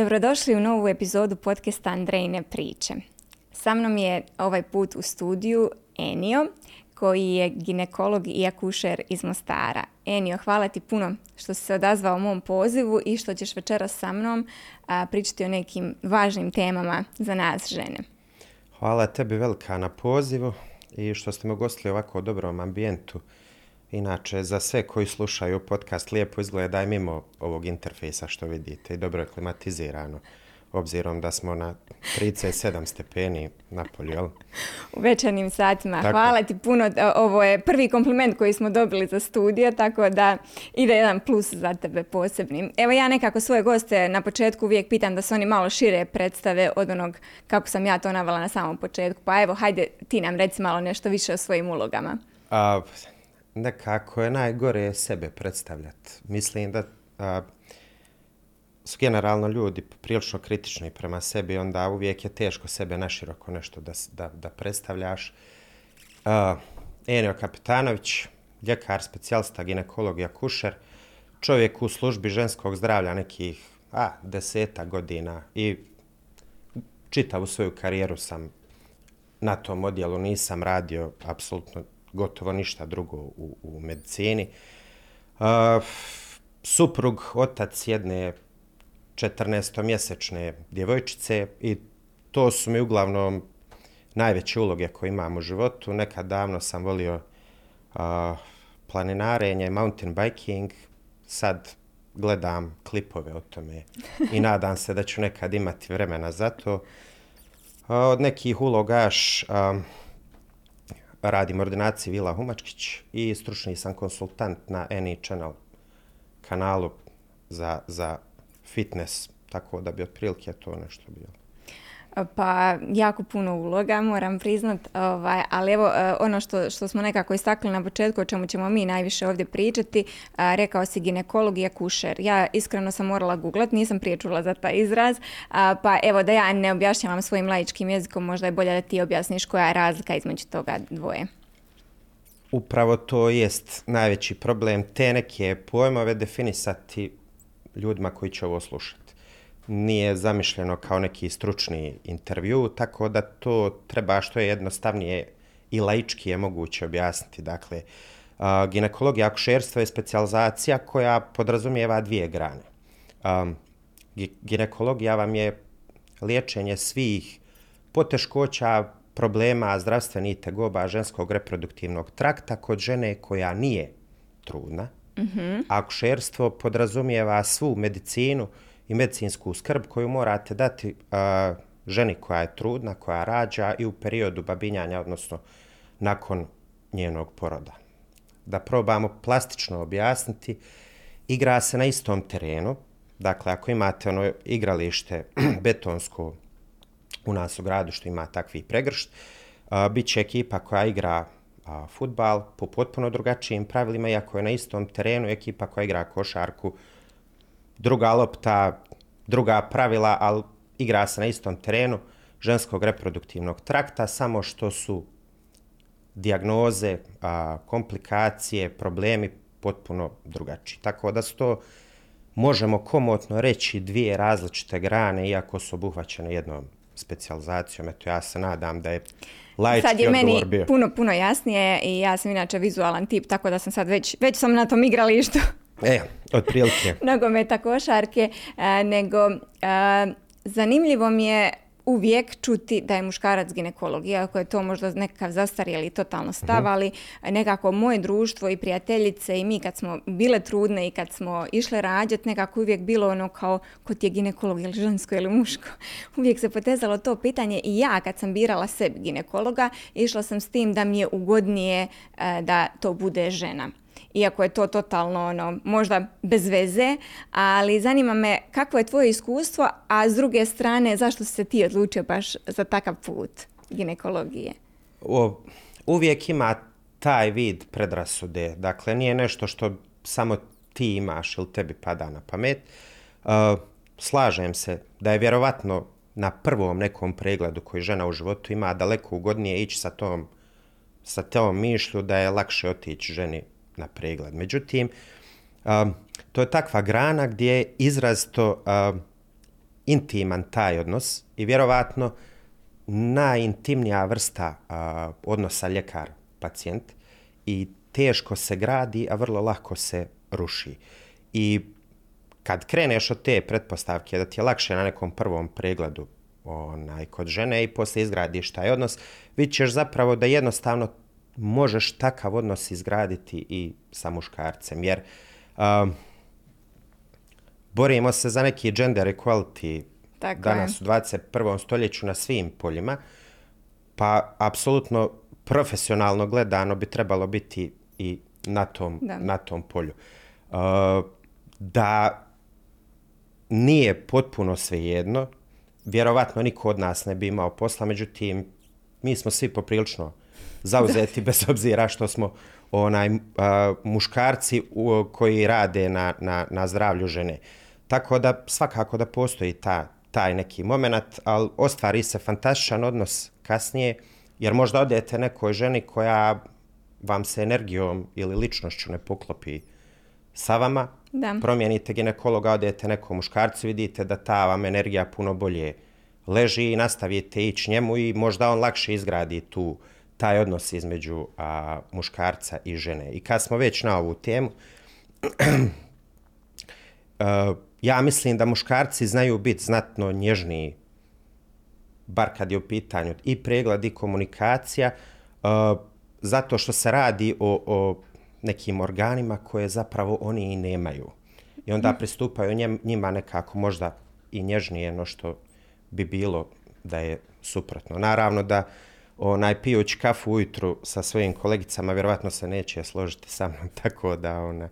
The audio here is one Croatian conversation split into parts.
Dobrodošli u novu epizodu podcasta Andrejne priče. Sa mnom je ovaj put u studiju Enio, koji je ginekolog i akušer iz Mostara. Enio, hvala ti puno što si se odazvao mom pozivu i što ćeš večeras sa mnom pričati o nekim važnim temama za nas žene. Hvala tebi velika na pozivu i što ste me ugostili ovako u dobrom ambijentu. Inače, za sve koji slušaju podcast lijepo izgleda i mimo ovog interfejsa što vidite i dobro je klimatizirano obzirom da smo na 37 stepeni na polju, jel? U večernim satima. Hvala ti puno. Ovo je prvi kompliment koji smo dobili za studija, tako da ide jedan plus za tebe posebni. Evo ja nekako svoje goste na početku uvijek pitam da se oni malo šire predstave od onog kako sam ja to navala na samom početku. Pa evo, hajde ti nam reci malo nešto više o svojim ulogama. A, nekako je najgore sebe predstavljati. Mislim da su generalno ljudi prilično kritični prema sebi, onda uvijek je teško sebe naširoko nešto da, da, da predstavljaš. Uh, Enio Kapitanović, ljekar, specijalista, ginekologija, kušer, čovjek u službi ženskog zdravlja nekih a, deseta godina i čitavu svoju karijeru sam na tom odjelu, nisam radio apsolutno gotovo ništa drugo u, u medicini. Uh, suprug, otac jedne 14-mjesečne djevojčice i to su mi uglavnom najveće uloge koje imam u životu. Nekad davno sam volio uh, planinarenje, mountain biking, sad gledam klipove o tome i nadam se da ću nekad imati vremena za to. Uh, od nekih uloga još um, radim ordinaciji Vila Humačkić i stručni sam konsultant na Any Channel kanalu za, za fitness, tako da bi otprilike to nešto bilo. Pa jako puno uloga, moram priznat, ovaj, ali evo e, ono što, što smo nekako istakli na početku, o čemu ćemo mi najviše ovdje pričati, rekao si ginekolog i akušer. Ja iskreno sam morala googlat, nisam prije čula za taj izraz, pa evo da ja ne objašnjavam svojim laičkim jezikom, možda je bolje da ti objasniš koja je razlika između toga dvoje. Upravo to jest najveći problem, te neke pojmove definisati ljudima koji će ovo slušati. Nije zamišljeno kao neki stručni intervju, tako da to treba što je jednostavnije i laički je moguće objasniti. Dakle, ginekologija akušerstva je specializacija koja podrazumijeva dvije grane. Ginekologija vam je liječenje svih poteškoća, problema zdravstvenih tegoba ženskog reproduktivnog trakta kod žene koja nije trudna, Mm-hmm. Akušerstvo podrazumijeva svu medicinu i medicinsku skrb koju morate dati ženi koja je trudna, koja rađa i u periodu babinjanja, odnosno nakon njenog poroda. Da probamo plastično objasniti, igra se na istom terenu. Dakle, ako imate ono igralište betonsko u nas u gradu što ima takvi pregršt, uh, bit će ekipa koja igra a, futbal po potpuno drugačijim pravilima, iako je na istom terenu ekipa koja igra košarku, druga lopta, druga pravila, ali igra se na istom terenu ženskog reproduktivnog trakta, samo što su dijagnoze, a, komplikacije, problemi potpuno drugačiji. Tako da su to, možemo komotno reći, dvije različite grane, iako su obuhvaćene jednom specijalizacijom. Eto, ja se nadam da je laički Sad je meni bio. puno, puno jasnije i ja sam inače vizualan tip, tako da sam sad već, već sam na tom igralištu. E, otprilike. Nogometa košarke, a, nego a, zanimljivo mi je uvijek čuti da je muškarac ginekolog, iako je to možda nekakav zastarjeli totalno stav, mhm. ali nekako moje društvo i prijateljice i mi kad smo bile trudne i kad smo išle rađati, nekako uvijek bilo ono kao ko ti je ginekolog ili žensko ili muško. Uvijek se potezalo to pitanje i ja kad sam birala sebi ginekologa, išla sam s tim da mi je ugodnije e, da to bude žena iako je to totalno ono, možda bez veze, ali zanima me kakvo je tvoje iskustvo, a s druge strane zašto se ti odlučio baš za takav put ginekologije? O, uvijek ima taj vid predrasude, dakle nije nešto što samo ti imaš ili tebi pada na pamet. Uh, slažem se da je vjerovatno na prvom nekom pregledu koji žena u životu ima daleko ugodnije ići sa tom sa tom mišlju da je lakše otići ženi na pregled. Međutim, um, to je takva grana gdje izrazito um, intiman taj odnos i vjerovatno najintimnija vrsta a, odnosa ljekar-pacijent i teško se gradi, a vrlo lako se ruši. I kad kreneš od te pretpostavke da ti je lakše na nekom prvom pregledu onaj, kod žene i posle izgradiš taj odnos, vidit ćeš zapravo da jednostavno možeš takav odnos izgraditi i sa muškarcem. Jer um, borimo se za neki gender equality Tako danas je. u 21. stoljeću na svim poljima, pa apsolutno profesionalno gledano bi trebalo biti i na tom, Da. na tom polju. Uh, da nije potpuno svejedno, vjerovatno niko od nas ne bi imao posla, međutim, mi smo svi poprilično zauzeti, bez obzira što smo onaj a, muškarci u, koji rade na, na, na zdravlju žene. Tako da svakako da postoji ta, taj neki moment, ali ostvari se fantastičan odnos kasnije, jer možda odete nekoj ženi koja vam se energijom ili ličnošću ne poklopi sa vama, Da. promijenite ginekologa, odete nekom muškarcu, vidite da ta vam energija puno bolje leži i nastavite ići njemu i možda on lakše izgradi tu taj odnos između a, muškarca i žene. I kad smo već na ovu temu, a, ja mislim da muškarci znaju biti znatno nježniji bar kad je u pitanju i pregled i komunikacija, uh, zato što se radi o, o nekim organima koje zapravo oni i nemaju. I onda pristupaju njem, njima nekako možda i nježnije no što bi bilo da je suprotno. Naravno da onaj pijući kafu ujutru sa svojim kolegicama vjerovatno se neće složiti sa mnom, tako da onaj,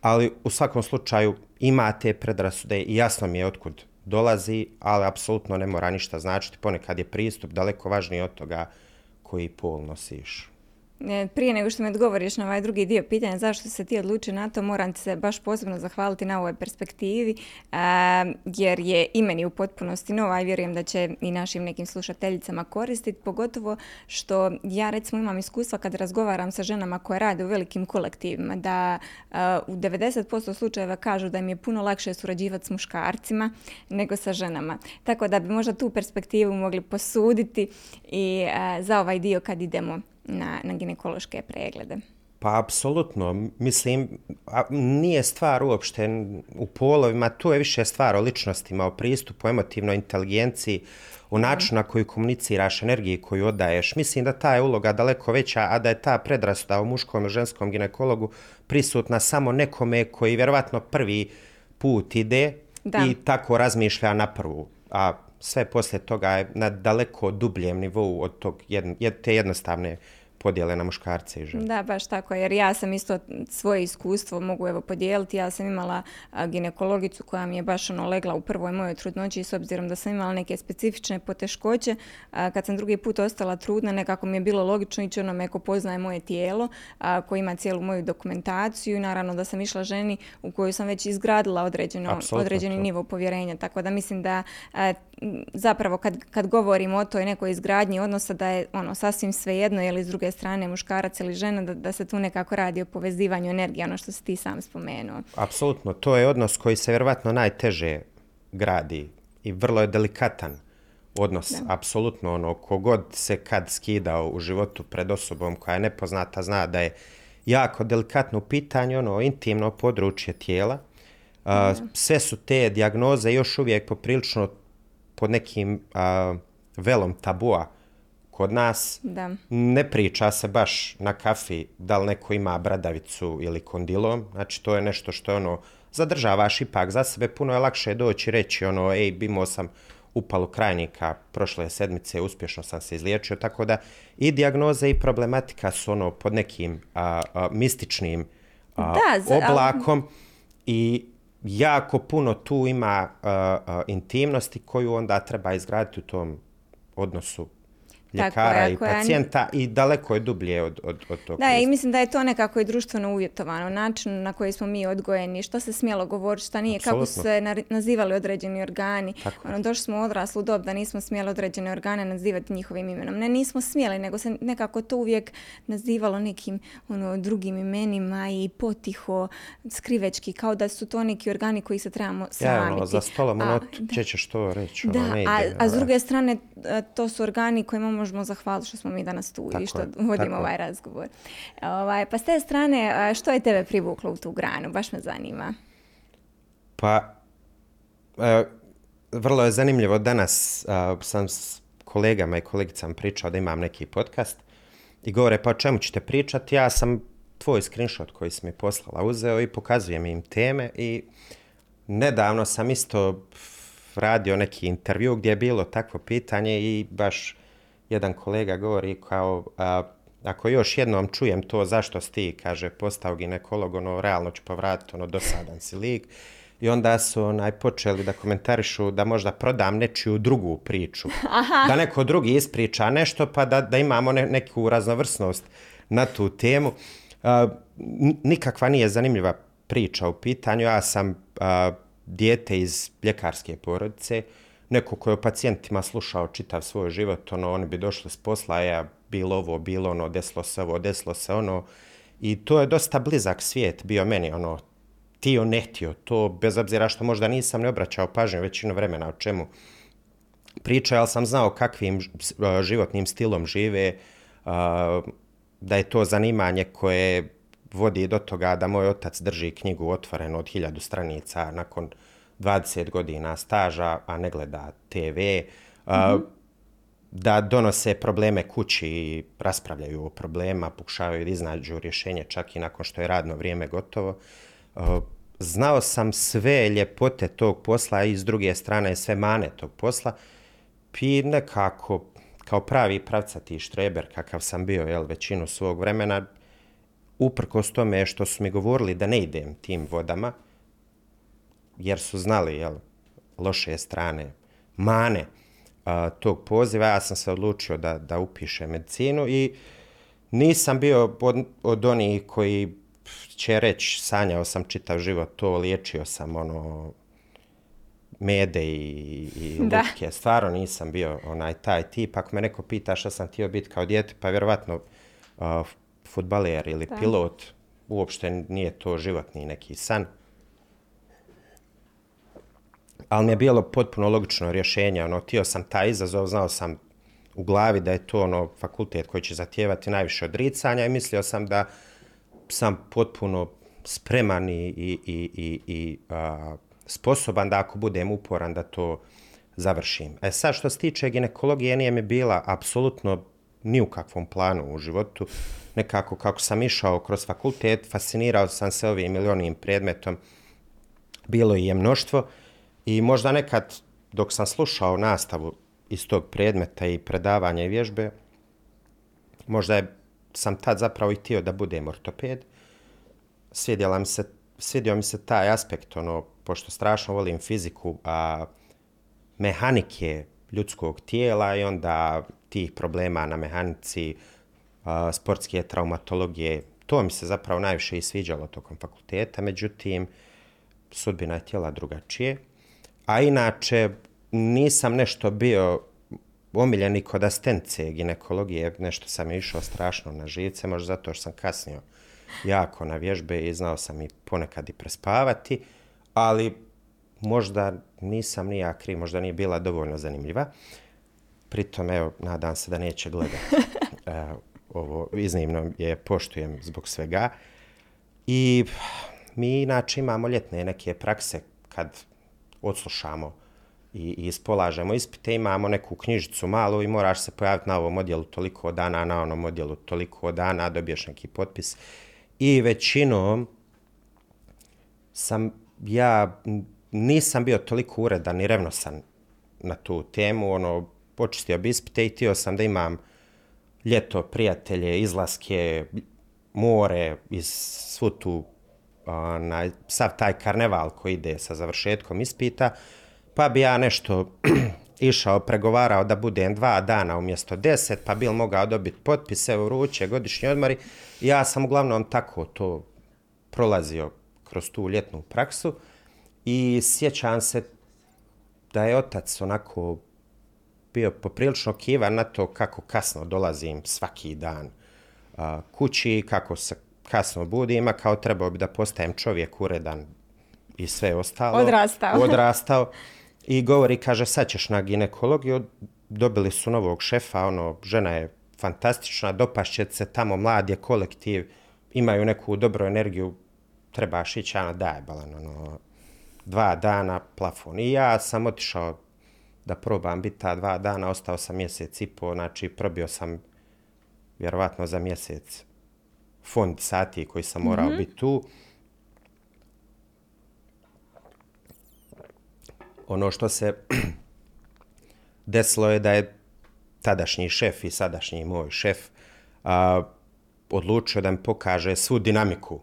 ali u svakom slučaju ima te predrasude i jasno mi je otkud dolazi, ali apsolutno ne mora ništa značiti. Ponekad je pristup daleko važniji od toga koji pol nosiš. E, Prije nego što mi odgovoriš na ovaj drugi dio pitanja zašto se ti odlučio na to, moram ti se baš posebno zahvaliti na ovoj perspektivi, a, jer je i meni u potpunosti nova i vjerujem da će i našim nekim slušateljicama koristiti, pogotovo što ja recimo imam iskustva kad razgovaram sa ženama koje rade u velikim kolektivima, da a, u 90% slučajeva kažu da im je puno lakše surađivati s muškarcima nego sa ženama. Tako da bi možda tu perspektivu mogli posuditi i za ovaj dio kad idemo na, na ginekološke preglede. Pa apsolutno, mislim, a, nije stvar uopšte u polovima, tu je više stvar o ličnostima, o pristupu, emotivnoj inteligenciji, o načinu na koju komuniciraš, energiji koju odaješ. Mislim da ta je uloga daleko veća, a da je ta predrasuda o muškom i ženskom ginekologu prisutna samo nekome koji vjerovatno prvi put ide Da. i tako razmišlja na prvu. A sve poslije toga je na daleko dubljem nivou od tog jedn, jed- te jednostavne podjele na muškarce i žene. Da, baš tako, jer ja sam isto svoje iskustvo mogu evo podijeliti. Ja sam imala ginekologicu koja mi je baš ono legla u prvoj mojoj trudnoći s obzirom da sam imala neke specifične poteškoće. A, kad sam drugi put ostala trudna, nekako mi je bilo logično ići onome ko poznaje moje tijelo, a, ko ima cijelu moju dokumentaciju i naravno da sam išla ženi u kojoj sam već izgradila određeno, određeni to. nivo povjerenja. Tako da mislim da a, zapravo kad, kad govorimo o toj nekoj izgradnji odnosa da je ono sasvim svejedno je li s druge strane muškarac ili žena, da, da se tu nekako radi o povezivanju energije, ono što si ti sam spomenuo. Apsolutno, to je odnos koji se vjerovatno najteže gradi i vrlo je delikatan odnos, apsolutno ono, kogod se kad skidao u životu pred osobom koja je nepoznata zna da je jako delikatno u pitanju, ono, intimno područje tijela. A, sve su te dijagnoze još uvijek poprilično pod nekim a, velom tabua kod nas. Da. Ne priča se baš na kafi da li neko ima bradavicu ili kondilom, znači to je nešto što je ono, zadržavaš ipak za sebe, puno je lakše doći i reći ono, ej, imao sam upalu krajnika prošle sedmice, uspješno sam se izliječio, tako da i dijagnoze i problematika su ono pod nekim a, a, mističnim a, Da, za- oblakom i jako puno tu ima a, intimnosti koju onda treba izgraditi u tom odnosu ljekara je, i pacijenta i daleko je dublje od, od, od tog Da, i mislim da je to nekako i društveno uvjetovano, način na koji smo mi odgojeni, što se smjelo govoriti, šta nije, kako su se nazivali određeni organi. Tako. Ono, došli smo u odraslu dob da nismo smjeli određene organe nazivati njihovim imenom. Ne, nismo smjeli, nego se nekako to uvijek nazivalo nekim ono, drugim imenima i potiho, skrivečki, kao da su to neki organi koji se trebamo Ja, sramiti. ono, za stolom, ono, da. će ćeš to reći, Da, ono, ne ide. a, a s ovaj. druge strane, e, to su organi kojima možemo zahvaliti što smo mi danas tu Tako i što je, vodimo tako je. ovaj razgovor. Ovaj, pa s te strane, što je tebe privuklo u tu granu? Baš me zanima. Pa, e, vrlo je zanimljivo. Danas a, sam s kolegama i kolegicama pričao da imam neki podcast i govore pa o čemu ćete pričati. Ja sam tvoj screenshot koji si mi poslala uzeo i pokazujem im teme i nedavno sam isto radio neki intervju gdje je bilo takvo pitanje i baš jedan kolega govori kao a, ako još jednom čujem to zašto si ti, kaže, postao ginekolog, ono, realno ću povratiti, ono, dosadan si lik. I onda su onaj počeli da komentarišu da možda prodam nečiju drugu priču. Da neko drugi ispriča nešto pa da, da imamo ne, neku raznovrsnost na tu temu. A, n- nikakva nije zanimljiva priča u pitanju. Ja sam a, dijete iz ljekarske porodice, neko koji je o pacijentima slušao čitav svoj život, ono, oni bi došli s posla, ja bilo ovo, bilo ono, desilo se ovo, desilo se ono. I to je dosta blizak svijet bio meni, ono, tio, ne htio, to bez obzira što možda nisam ne obraćao pažnju većinu vremena o čemu priča, ali sam znao kakvim životnim stilom žive, da je to zanimanje koje vodi do toga da moj otac drži knjigu otvorenu od hiljadu stranica nakon 20 godina staža, a ne gleda TV, a, da donose probleme kući i raspravljaju o problema, pokušavaju da iznađu rješenje čak i nakon što je radno vrijeme gotovo. Znao sam sve ljepote tog posla i s druge strane sve mane tog posla i nekako kao pravi pravcati štreber kakav sam bio jel, većinu svog vremena, uprkos tome što su mi govorili da ne idem tim vodama, jer su znali jel, loše strane, mane a, tog poziva, ja sam se odlučio da, da upišem medicinu i nisam bio od, od onih koji će reći sanjao sam čitav život to, liječio sam ono mede i, i lutke. Stvarno nisam bio onaj taj tip. Ako me neko pita šta sam htio biti kao dijete, pa vjerovatno uh, futbaler ili Da. pilot, uopšte nije to životni neki san. Ali mi je bilo potpuno logično rješenje, ono, htio sam taj izazov, znao sam u glavi da je to ono fakultet koji će zatjevati najviše odricanja i mislio sam da sam potpuno spreman i, i, i, i, a, sposoban da ako budem uporan da to završim. E sad što se tiče ginekologije nije mi bila apsolutno ni u kakvom planu u životu. Nekako kako sam išao kroz fakultet, fascinirao sam se ovim ili onim predmetom, bilo je mnoštvo i možda nekad dok sam slušao nastavu iz tog predmeta i predavanja i vježbe, možda je, sam tad zapravo i htio da budem ortoped. Svidjela mi se, svidio mi se taj aspekt, ono, pošto strašno volim fiziku, a mehanike ljudskog tijela i onda tih problema na mehanici, a, sportske traumatologije, to mi se zapravo najviše i sviđalo tokom fakulteta, međutim, sudbina je tijela drugačije. A inače, nisam nešto bio omiljeni kod astence ginekologije, nešto sam išao strašno na živce, možda zato što sam kasnio jako na vježbe i znao sam i ponekad i prespavati, ali možda nisam ni ja kriv, možda nije bila dovoljno zanimljiva. Pritom, evo, nadam se da neće gledati. E, ovo iznimno je poštujem zbog svega. I mi inače imamo ljetne neke prakse kad odslušamo i, ispolažemo ispite, imamo neku knjižicu malu i moraš se pojaviti na ovom odjelu toliko dana, na onom odjelu toliko dana, dobiješ neki potpis. I većinom sam ja nisam bio toliko uredan i revnosan na tu temu, ono, počistio bi ispite i htio sam da imam ljeto, prijatelje, izlaske, more, iz svu tu, onaj, sav taj karneval koji ide sa završetkom ispita, pa bi ja nešto išao, pregovarao da budem dva dana umjesto deset, pa bil mogao dobiti potpis, evo vruće, godišnji odmori. Ja sam uglavnom tako to prolazio kroz tu ljetnu praksu i sjećam se da je otac onako bio poprilično kivan na to kako kasno dolazim svaki dan a, kući, kako se kasno budim, a kao trebao bi da postajem čovjek uredan i sve ostalo. Odrastao. Odrastao. I govori, kaže, sad ćeš na ginekologiju, dobili su novog šefa, ono, žena je fantastična, dopašće se tamo, mlad je kolektiv, imaju neku dobru energiju, trebaš ići, ano, daj, balan, ono, dva dana, plafon. I ja sam otišao da probam biti ta dva dana, ostao sam mjesec i po, znači probio sam vjerovatno za mjesec fond sati koji sam morao mm -hmm. biti tu. Ono što se desilo je da je tadašnji šef i sadašnji moj šef a, odlučio da mi pokaže svu dinamiku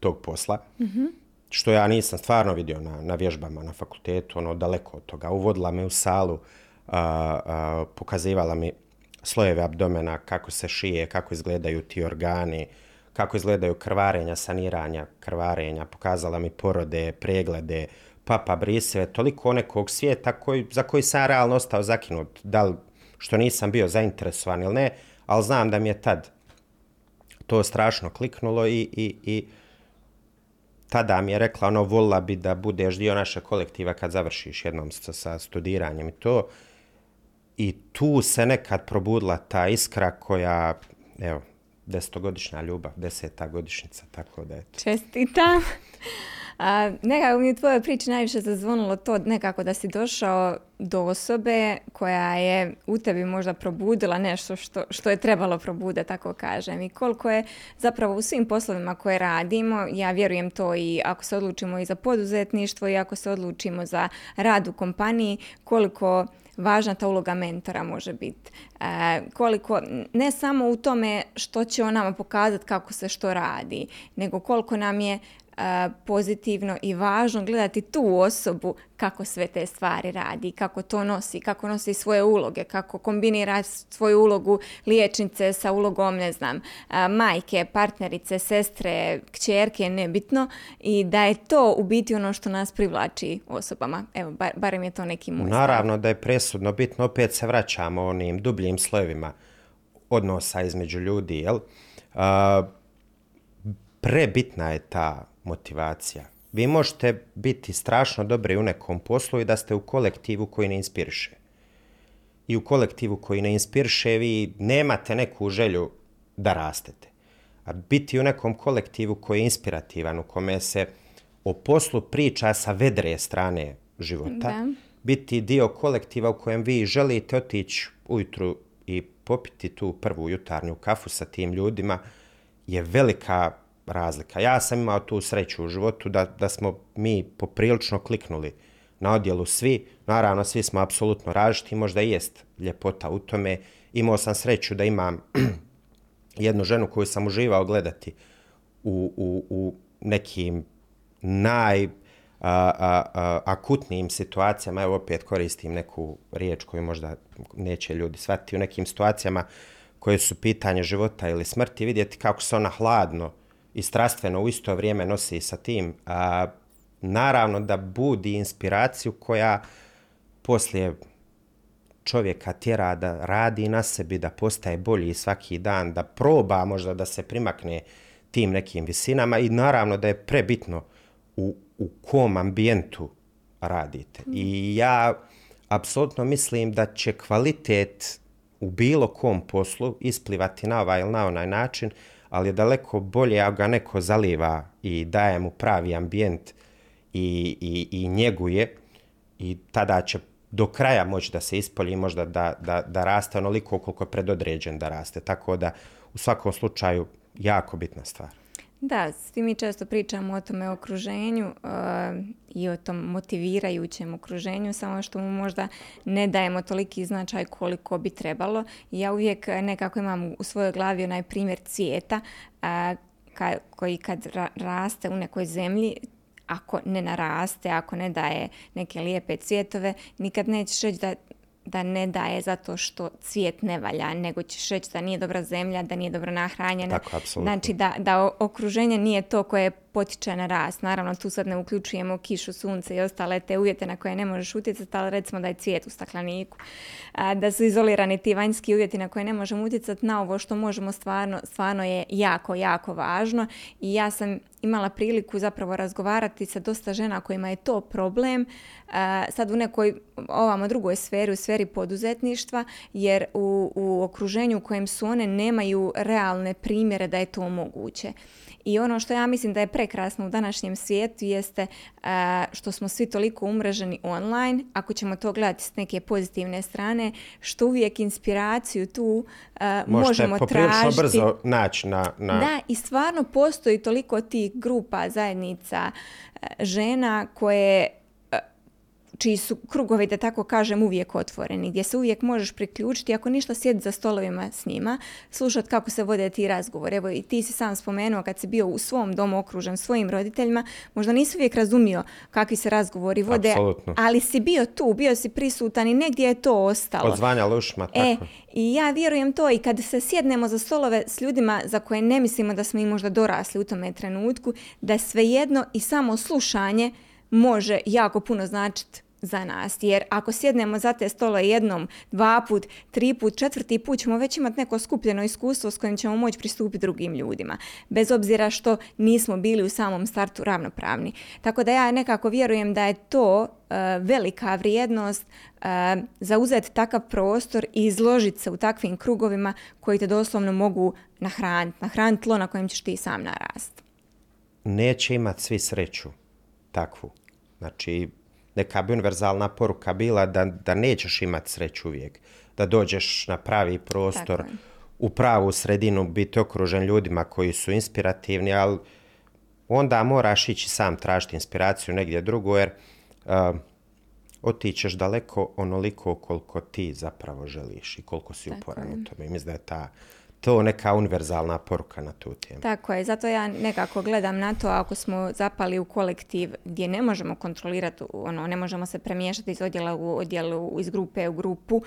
tog posla. Mm -hmm što ja nisam stvarno vidio na, na vježbama na fakultetu, ono daleko od toga. Uvodila me u salu, a, a, pokazivala mi slojeve abdomena, kako se šije, kako izgledaju ti organi, kako izgledaju krvarenja, saniranja krvarenja, pokazala mi porode, preglede, papa briseve, toliko nekog svijeta koji, za koji sam realno ostao zakinut, da li što nisam bio zainteresovan ili ne, ali znam da mi je tad to strašno kliknulo i, i, i tada mi je rekla, ono, volila bi da budeš dio naše kolektiva kad završiš jednom sa, sa studiranjem i to. I tu se nekad probudila ta iskra koja, evo, desetogodišnja ljubav, deseta godišnica, tako da eto. Čestitam. A, nekako mi je tvoje priče najviše zazvonilo to nekako da si došao do osobe koja je u tebi možda probudila nešto što, što je trebalo probude, tako kažem. I koliko je zapravo u svim poslovima koje radimo, ja vjerujem to i ako se odlučimo i za poduzetništvo i ako se odlučimo za rad u kompaniji, koliko važna ta uloga mentora može biti. E, koliko, ne samo u tome što će on nama pokazati kako se što radi, nego koliko nam je pozitivno i važno gledati tu osobu kako sve te stvari radi, kako to nosi, kako nosi svoje uloge, kako kombinira svoju ulogu liječnice sa ulogom, ne znam, majke, partnerice, sestre, kćerke, nebitno i da je to u biti ono što nas privlači osobama. Evo, bar, barem je to neki moj Naravno da je presudno bitno, opet se vraćamo onim dubljim slojevima odnosa između ljudi, jel? Uh, prebitna je ta motivacija. Vi možete biti strašno dobri u nekom poslu i da ste u kolektivu koji ne inspiriše. I u kolektivu koji ne inspiriše vi nemate neku želju da rastete. A biti u nekom kolektivu koji je inspirativan, u kome se o poslu priča sa vedre strane života, da. biti dio kolektiva u kojem vi želite otići ujutru i popiti tu prvu jutarnju kafu sa tim ljudima, je velika razlika. Ja sam imao tu sreću u životu da, da smo mi poprilično kliknuli na odjelu svi. Naravno, svi smo apsolutno različiti, možda i jest ljepota u tome. Imao sam sreću da imam jednu ženu koju sam uživao gledati u, u, u nekim naj a, a, a, akutnijim situacijama. Evo opet koristim neku riječ koju možda neće ljudi shvatiti. U nekim situacijama koje su pitanje života ili smrti, vidjeti kako se ona hladno i strastveno u isto vrijeme nosi sa tim, a, naravno da budi inspiraciju koja poslije čovjeka tjera da radi na sebi, da postaje bolji svaki dan, da proba možda da se primakne tim nekim visinama i naravno da je prebitno u, u kom ambijentu radite. I ja apsolutno mislim da će kvalitet u bilo kom poslu isplivati na ovaj ili na onaj način, ali je daleko bolje ako ga neko zaliva i daje mu pravi ambijent i, i, i njeguje i tada će do kraja moći da se ispolji možda da, da, da raste onoliko koliko je predodređen da raste. Tako da u svakom slučaju jako bitna stvar. Da, svi mi često pričamo o tome okruženju uh, i o tom motivirajućem okruženju, samo što mu možda ne dajemo toliki značaj koliko bi trebalo. Ja uvijek nekako imam u svojoj glavi onaj primjer cvijeta uh, koji kad ra raste u nekoj zemlji, ako ne naraste, ako ne daje neke lijepe cvjetove, nikad nećeš reći da da ne daje zato što cvijet ne valja, nego ćeš reći da nije dobra zemlja, da nije dobro nahranjena. Tako, apsolutno. Znači da, da okruženje nije to koje potiče na rast. Naravno, tu sad ne uključujemo kišu, sunce i ostale te uvjete na koje ne možeš utjecati, ali recimo da je cvijet u stakleniku. da su izolirani ti vanjski uvjeti na koje ne možemo utjecati na ovo što možemo stvarno, stvarno je jako, jako važno. I ja sam imala priliku zapravo razgovarati sa dosta žena kojima je to problem sad u nekoj ovamo drugoj sferi, u sferi poduzetništva, jer u, u okruženju u kojem su one nemaju realne primjere da je to moguće. I ono što ja mislim da je prekrasno u današnjem svijetu jeste što smo svi toliko umreženi online, ako ćemo to gledati s neke pozitivne strane, što uvijek inspiraciju tu možemo tražiti. brzo naći na, na... Da, i stvarno postoji toliko tih grupa, zajednica, žena koje čiji su krugovi, da tako kažem, uvijek otvoreni, gdje se uvijek možeš priključiti, ako ništa sjeti za stolovima s njima, slušat kako se vode ti razgovori. Evo i ti si sam spomenuo kad si bio u svom domu okružen svojim roditeljima, možda nisi uvijek razumio kakvi se razgovori vode, ali si bio tu, bio si prisutan i negdje je to ostalo. Odzvanja lušma, tako. E, I ja vjerujem to i kad se sjednemo za stolove s ljudima za koje ne mislimo da smo im možda dorasli u tome trenutku, da svejedno i samo slušanje može jako puno značiti za nas. Jer ako sjednemo za te stole jednom, dva put, tri put, četvrti put ćemo već imati neko skupljeno iskustvo s kojim ćemo moći pristupiti drugim ljudima. Bez obzira što nismo bili u samom startu ravnopravni. Tako da ja nekako vjerujem da je to e, velika vrijednost uh, zauzeti takav prostor i izložiti se u takvim krugovima koji te doslovno mogu nahraniti. Nahraniti tlo na kojem ćeš ti sam narast. Neće imati svi sreću takvu. Znači, neka bi univerzalna poruka bila da, da nećeš imati sreću uvijek. Da dođeš na pravi prostor, u pravu sredinu, biti okružen ljudima koji su inspirativni, ali onda moraš ići sam tražiti inspiraciju negdje drugo, jer uh, otićeš daleko onoliko koliko ti zapravo želiš i koliko si uporan u tome. Mislim da je ta to neka univerzalna poruka na tu temu. Tako je, zato ja nekako gledam na to ako smo zapali u kolektiv gdje ne možemo kontrolirati, ono, ne možemo se premiješati iz odjela u odjelu, iz grupe u grupu,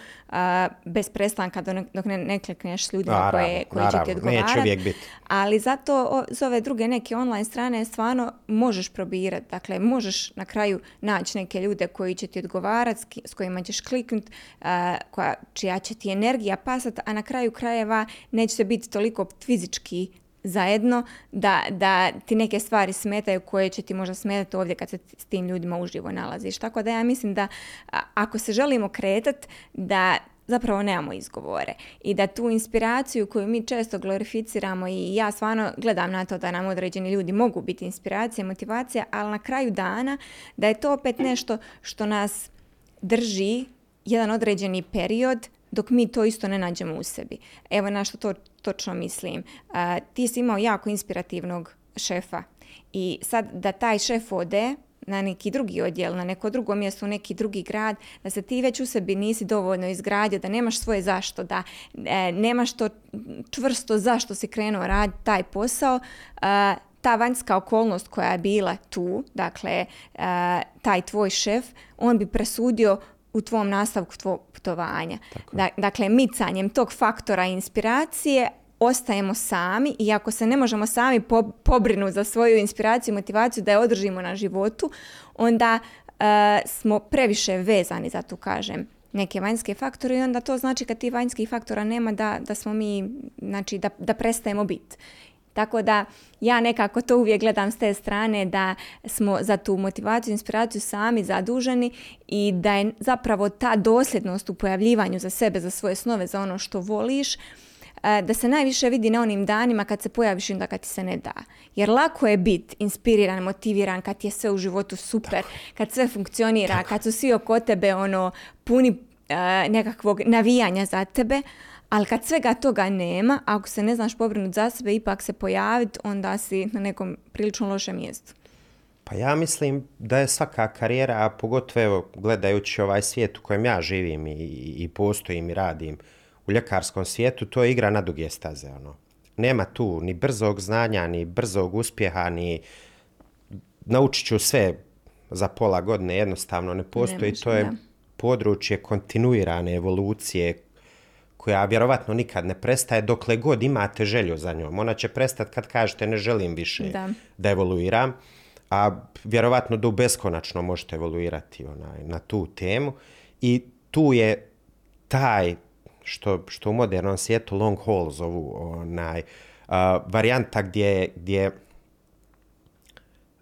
bez prestanka dok ne, ne klikneš s ljudima koje, koji će ti odgovarati. Ali zato za ove druge neke online strane stvarno možeš probirati. Dakle, možeš na kraju naći neke ljude koji će ti odgovarati, s kojima ćeš kliknuti, čija će ti energija pasati, a na kraju krajeva ne nećete biti toliko fizički zajedno da, da ti neke stvari smetaju koje će ti možda smetati ovdje kad se s tim ljudima uživo nalaziš. Tako da ja mislim da ako se želimo kretati, da zapravo nemamo izgovore i da tu inspiraciju koju mi često glorificiramo i ja stvarno gledam na to da nam određeni ljudi mogu biti inspiracija, motivacija, ali na kraju dana da je to opet nešto što nas drži jedan određeni period dok mi to isto ne nađemo u sebi. Evo na što to točno mislim. ti si imao jako inspirativnog šefa i sad da taj šef ode na neki drugi odjel, na neko drugo mjesto, u neki drugi grad, da se ti već u sebi nisi dovoljno izgradio, da nemaš svoje zašto, da e, nemaš to čvrsto zašto si krenuo raditi taj posao, ta vanjska okolnost koja je bila tu, dakle, taj tvoj šef, on bi presudio u tvom nastavku tvog putovanja. dakle, micanjem tog faktora inspiracije ostajemo sami i ako se ne možemo sami po, pobrinuti za svoju inspiraciju i motivaciju da je održimo na životu, onda e, smo previše vezani, za tu kažem, neke vanjske faktore i onda to znači kad ti vanjskih faktora nema da, da smo mi, znači da, da prestajemo biti. Tako da ja nekako to uvijek gledam s te strane da smo za tu motivaciju, inspiraciju sami zaduženi i da je zapravo ta dosljednost u pojavljivanju za sebe, za svoje snove, za ono što voliš, e, da se najviše vidi na onim danima kad se pojaviš i onda kad ti se ne da. Jer lako je biti inspiriran, motiviran kad je sve u životu super, kad sve funkcionira, kad su svi oko tebe ono puni e, nekakvog navijanja za tebe, ali kad svega toga nema, ako se ne znaš pobrinuti za sebe, ipak se pojaviti, onda si na nekom prilično lošem mjestu. Pa ja mislim da je svaka karijera, a pogotovo evo, gledajući ovaj svijet u kojem ja živim i, i postojim i radim u ljekarskom svijetu, to je igra na duge staze. Ono. Nema tu ni brzog znanja, ni brzog uspjeha, ni naučit ću sve za pola godine, jednostavno ne postoji. to je područje kontinuirane evolucije koja vjerovatno nikad ne prestaje dokle god imate želju za njom. Ona će prestati kad kažete ne želim više da, da evoluiram, a vjerovatno da u beskonačno možete evoluirati onaj, na tu temu. I tu je taj, što, što u modernom svijetu long haul zovu, onaj, uh, varijanta gdje, gdje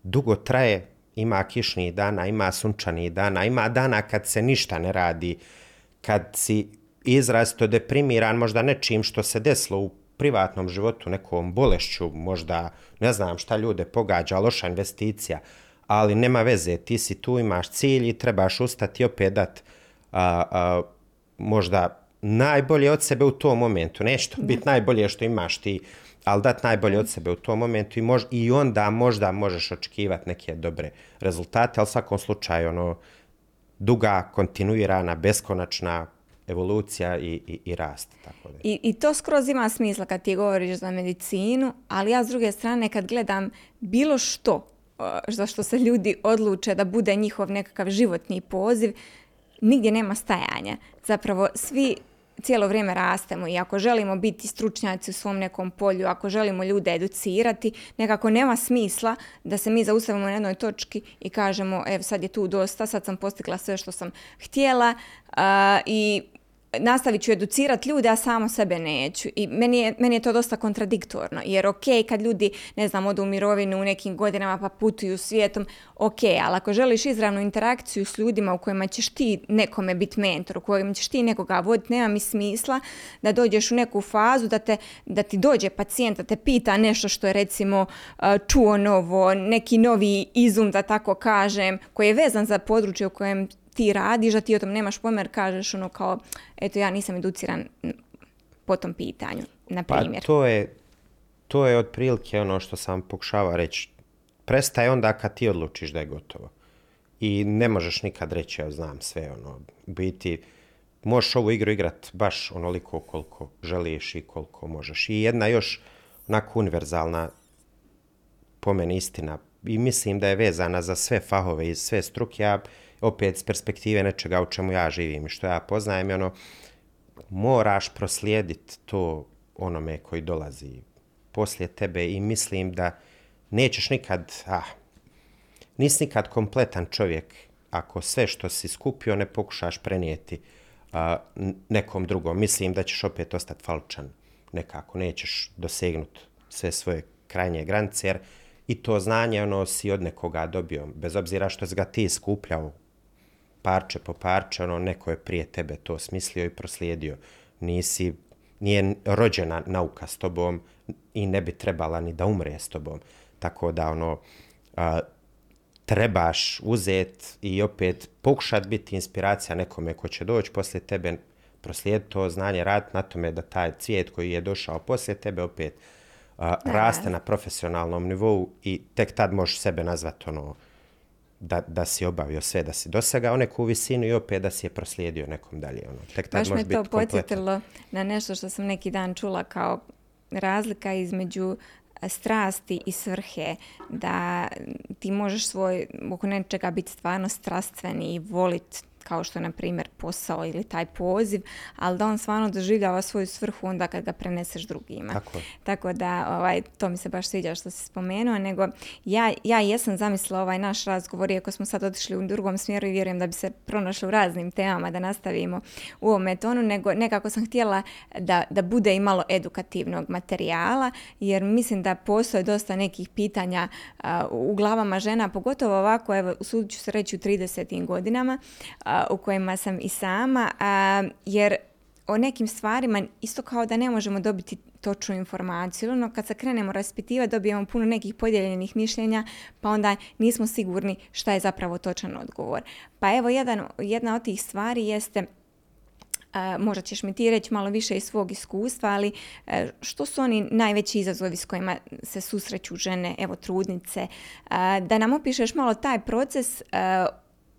dugo traje, ima kišnih dana, ima sunčanih dana, ima dana kad se ništa ne radi, kad si izrazito deprimiran možda nečim što se desilo u privatnom životu, nekom bolešću, možda ne znam šta ljude pogađa, loša investicija, ali nema veze, ti si tu, imaš cilj i trebaš ustati opet dat a, a, možda najbolje od sebe u tom momentu. Nešto biti najbolje što imaš ti, ali dati najbolje od sebe u tom momentu i, mož, i onda možda možeš očekivati neke dobre rezultate, ali u svakom slučaju ono, duga, kontinuirana, beskonačna evolucija i, i, i rast. Tako da. I, I to skroz ima smisla kad ti govoriš za medicinu, ali ja s druge strane kad gledam bilo što za što se ljudi odluče da bude njihov nekakav životni poziv, nigdje nema stajanja. Zapravo svi cijelo vrijeme rastemo i ako želimo biti stručnjaci u svom nekom polju, ako želimo ljude educirati, nekako nema smisla da se mi zaustavimo na jednoj točki i kažemo evo sad je tu dosta, sad sam postigla sve što sam htjela uh, i nastavit ću educirati ljude, a samo sebe neću. I meni je, meni je to dosta kontradiktorno, jer ok, kad ljudi, ne znam, odu u mirovinu u nekim godinama pa putuju svijetom, ok, ali ako želiš izravnu interakciju s ljudima u kojima ćeš ti nekome biti mentor, u kojima ćeš ti nekoga voditi, nema mi smisla da dođeš u neku fazu, da, te, da ti dođe pacijent, da te pita nešto što je recimo čuo novo, neki novi izum, da tako kažem, koji je vezan za područje u kojem ti radiš, da ti o tom nemaš pojma kažeš ono kao, eto ja nisam educiran po tom pitanju, na pa primjer. Pa to je, to je otprilike ono što sam pokušava reći. Prestaje onda kad ti odlučiš da je gotovo. I ne možeš nikad reći, ja znam sve, ono, biti, možeš ovu igru igrat baš onoliko koliko želiš i koliko možeš. I jedna još onako univerzalna po meni istina i mislim da je vezana za sve fahove i sve struke, ja opet s perspektive nečega u čemu ja živim i što ja poznajem, ono, moraš proslijediti to onome koji dolazi poslije tebe i mislim da nećeš nikad, ah, nisi nikad kompletan čovjek ako sve što si skupio ne pokušaš prenijeti a, nekom drugom. Mislim da ćeš opet ostati falčan nekako, nećeš dosegnuti sve svoje krajnje granice, jer i to znanje ono si od nekoga dobio, bez obzira što si ga ti skupljao parče po parče, ono, neko je prije tebe to smislio i proslijedio. Nisi, nije rođena nauka s tobom i ne bi trebala ni da umre s tobom. Tako da, ono, a, trebaš uzet i opet pokušat biti inspiracija nekome ko će doći poslije tebe, proslijediti to znanje, raditi na tome da taj cvijet koji je došao poslije tebe opet a, raste na profesionalnom nivou i tek tad možeš sebe nazvati ono, da, da si obavio sve, da si dosegao neku visinu i opet da si je proslijedio nekom dalje. Ono. Tek tad Baš me to podsjetilo na nešto što sam neki dan čula kao razlika između strasti i svrhe, da ti možeš svoj, oko nečega biti stvarno strastveni i voliti kao što je na primjer posao ili taj poziv, ali da on stvarno doživljava svoju svrhu onda kad ga preneseš drugima. Tako, Tako da ovaj, to mi se baš sviđa što si spomenuo, nego ja, ja jesam zamislila ovaj naš razgovor, iako smo sad otišli u drugom smjeru i vjerujem da bi se pronašli u raznim temama da nastavimo u ovom tonu, nego nekako sam htjela da, da bude i malo edukativnog materijala, jer mislim da postoje dosta nekih pitanja uh, u glavama žena, pogotovo ovako, evo, usudit ću se reći u 30. godinama, uh, u kojima sam i sama, a, jer o nekim stvarima isto kao da ne možemo dobiti točnu informaciju. Ono, kad se krenemo raspitivati, dobijemo puno nekih podijeljenih mišljenja, pa onda nismo sigurni šta je zapravo točan odgovor. Pa evo, jedan, jedna od tih stvari jeste možda ćeš mi ti reći malo više iz svog iskustva, ali uh, što su oni najveći izazovi s kojima se susreću žene, evo trudnice, da nam opišeš malo taj proces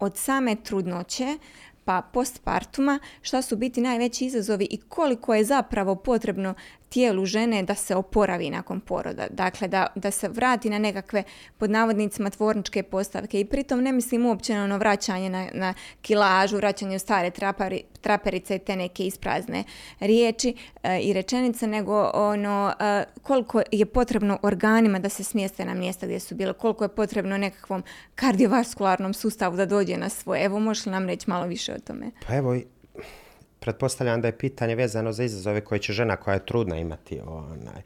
od same trudnoće pa postpartuma, šta su biti najveći izazovi i koliko je zapravo potrebno tijelu žene da se oporavi nakon poroda. Dakle, da, da se vrati na nekakve pod navodnicima tvorničke postavke i pritom ne mislim uopće na ono vraćanje na, na kilažu, vraćanje u stare trapari, traperice i te neke isprazne riječi e, i rečenice, nego ono e, koliko je potrebno organima da se smjeste na mjesta gdje su bile, koliko je potrebno nekakvom kardiovaskularnom sustavu da dođe na svoje. Evo, možeš li nam reći malo više o tome? Pa evo, pretpostavljam da je pitanje vezano za izazove koje će žena koja je trudna imati. Onaj.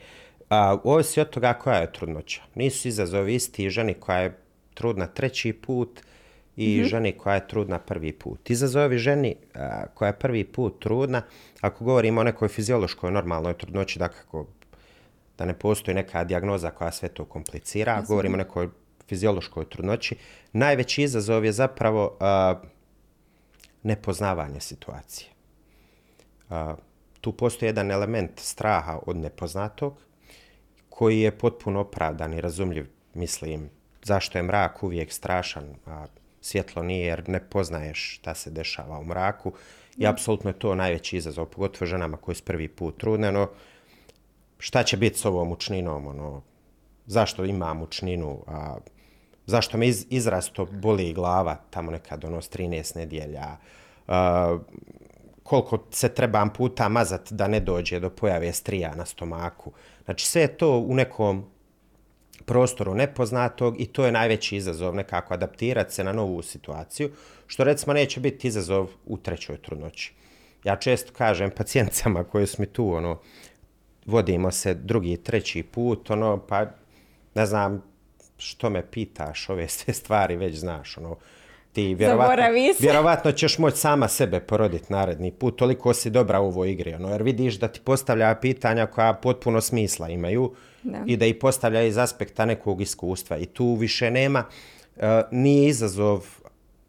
A, ovisi od toga koja je trudnoća. Nisu izazovi isti ženi koja je trudna treći put i mm-hmm. ženi koja je trudna prvi put. Izazovi ženi a, koja je prvi put trudna, ako govorimo o nekoj fiziološkoj normalnoj trudnoći, da kako da ne postoji neka dijagnoza koja sve to komplicira, ako govorimo o nekoj fiziološkoj trudnoći, najveći izazov je zapravo a, nepoznavanje situacije tu postoji jedan element straha od nepoznatog koji je potpuno opravdan i razumljiv, mislim, zašto je mrak uvijek strašan, a svjetlo nije jer ne poznaješ šta se dešava u mraku. I apsolutno je to najveći izazov, pogotovo ženama koji su prvi put trudne, no, šta će biti s ovom mučninom, ono, zašto ima mučninu, a, zašto me iz, izrasto boli glava tamo nekad, ono, s 13 nedjelja, a, koliko se trebam puta mazat da ne dođe do pojave strija na stomaku. Znači sve je to u nekom prostoru nepoznatog i to je najveći izazov nekako adaptirati se na novu situaciju, što recimo neće biti izazov u trećoj trudnoći. Ja često kažem pacijencama koji su tu, ono, vodimo se drugi, treći put, ono, pa ne znam što me pitaš, ove sve stvari već znaš, ono, ti vjerovatno, vjerovatno ćeš moći sama sebe poroditi naredni put, toliko si dobra u ovoj igri, ono, jer vidiš da ti postavlja pitanja koja potpuno smisla imaju da. i da ih postavlja iz aspekta nekog iskustva i tu više nema, uh, nije izazov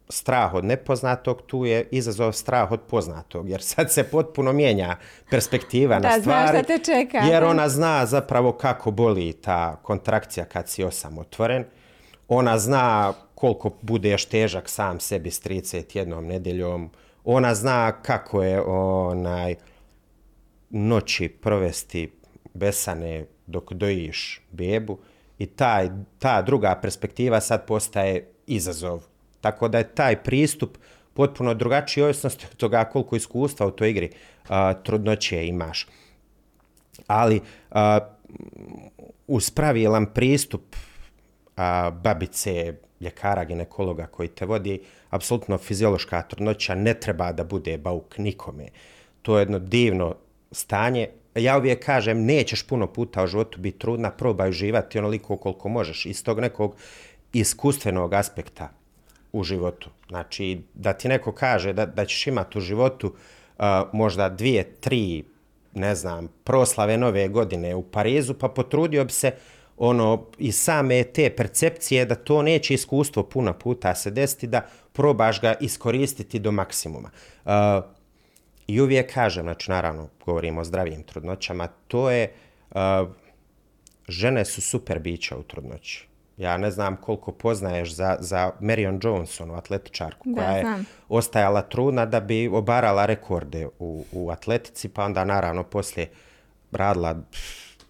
strah od nepoznatog, tu je izazov strah od poznatog, jer sad se potpuno mijenja perspektiva da, na stvari, te čeka, jer ona zna zapravo kako boli ta kontrakcija kad si osam otvoren, ona zna koliko budeš težak sam sebi s 30 jednom nedeljom. Ona zna kako je onaj noći provesti besane dok dojiš bebu i taj, ta druga perspektiva sad postaje izazov. Tako da je taj pristup potpuno drugačiji ovisnosti od toga koliko iskustva u toj igri a, trudnoće imaš. Ali a, uz pravilan pristup a, babice, ljekara, ginekologa koji te vodi, apsolutno fiziološka trudnoća ne treba da bude bauk nikome. To je jedno divno stanje. Ja uvijek kažem, nećeš puno puta u životu biti trudna, probaj uživati onoliko koliko možeš iz tog nekog iskustvenog aspekta u životu. Znači, da ti neko kaže da, da ćeš imati u životu uh, možda dvije, tri, ne znam, proslave nove godine u Parizu, pa potrudio bi se ono i same te percepcije da to neće iskustvo puno puta se desiti da probaš ga iskoristiti do maksimuma. Uh, I uvijek kažem, znači naravno govorimo o zdravijim trudnoćama, to je uh, žene su super bića u trudnoći. Ja ne znam koliko poznaješ za, za Marion Johnson, atletičarku, koja je znam. ostajala trudna da bi obarala rekorde u, u atletici, pa onda naravno poslije radila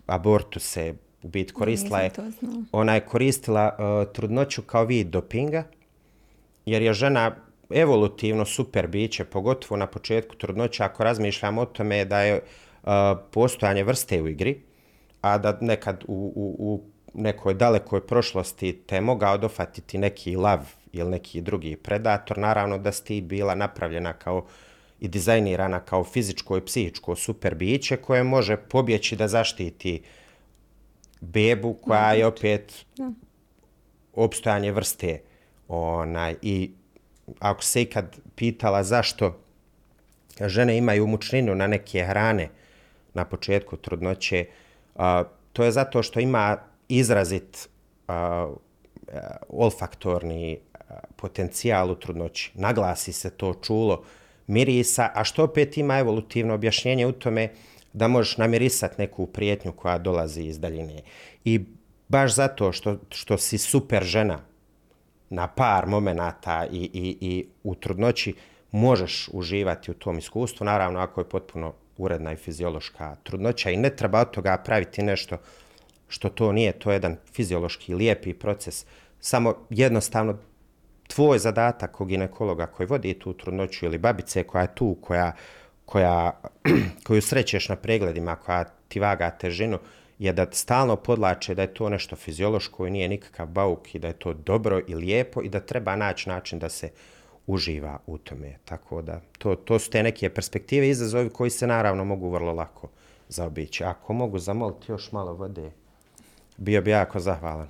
abortuse, u biti koristila je, ona je koristila uh, trudnoću kao vid dopinga, jer je žena evolutivno super biće, pogotovo na početku trudnoće, ako razmišljam o tome da je uh, postojanje vrste u igri, a da nekad u, u, u nekoj dalekoj prošlosti te mogao dofatiti neki lav ili neki drugi predator, naravno da sti bila napravljena kao i dizajnirana kao fizičko i psihičko super biće koje može pobjeći da zaštiti uh, bebu koja je opet da. opstojanje vrste. Onaj, I ako se ikad pitala zašto žene imaju mučninu na neke hrane na početku trudnoće, a, to je zato što ima izrazit a, olfaktorni potencijal u trudnoći. Naglasi se to čulo mirisa, a što opet ima evolutivno objašnjenje u tome da možeš namirisati neku prijetnju koja dolazi iz daljine. I baš zato što, što si super žena na par momenata i, i, i u trudnoći, možeš uživati u tom iskustvu, naravno ako je potpuno uredna i fiziološka trudnoća i ne treba od toga praviti nešto što to nije, to je jedan fiziološki lijepi proces. Samo jednostavno tvoj zadatak kog ginekologa koji vodi tu trudnoću ili babice koja je tu, koja, koja, koju srećeš na pregledima, koja ti vaga težinu, je da stalno podlače da je to nešto fiziološko i nije nikakav bauk i da je to dobro i lijepo i da treba naći način da se uživa u tome. Tako da, to, to su te neke perspektive i izazovi koji se naravno mogu vrlo lako zaobići. Ako mogu zamoliti još malo vode, bio bi jako zahvalan.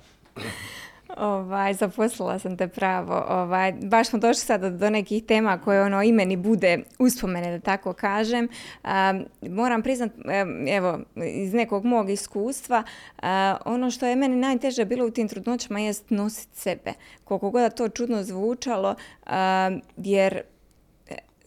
Ovaj, zaposlila sam te pravo. Ovaj, baš smo došli sada do nekih tema koje ono imeni bude uspomene, da tako kažem. moram priznat, evo, iz nekog mog iskustva, ono što je meni najteže bilo u tim trudnoćama jest nositi sebe. Koliko god to čudno zvučalo, jer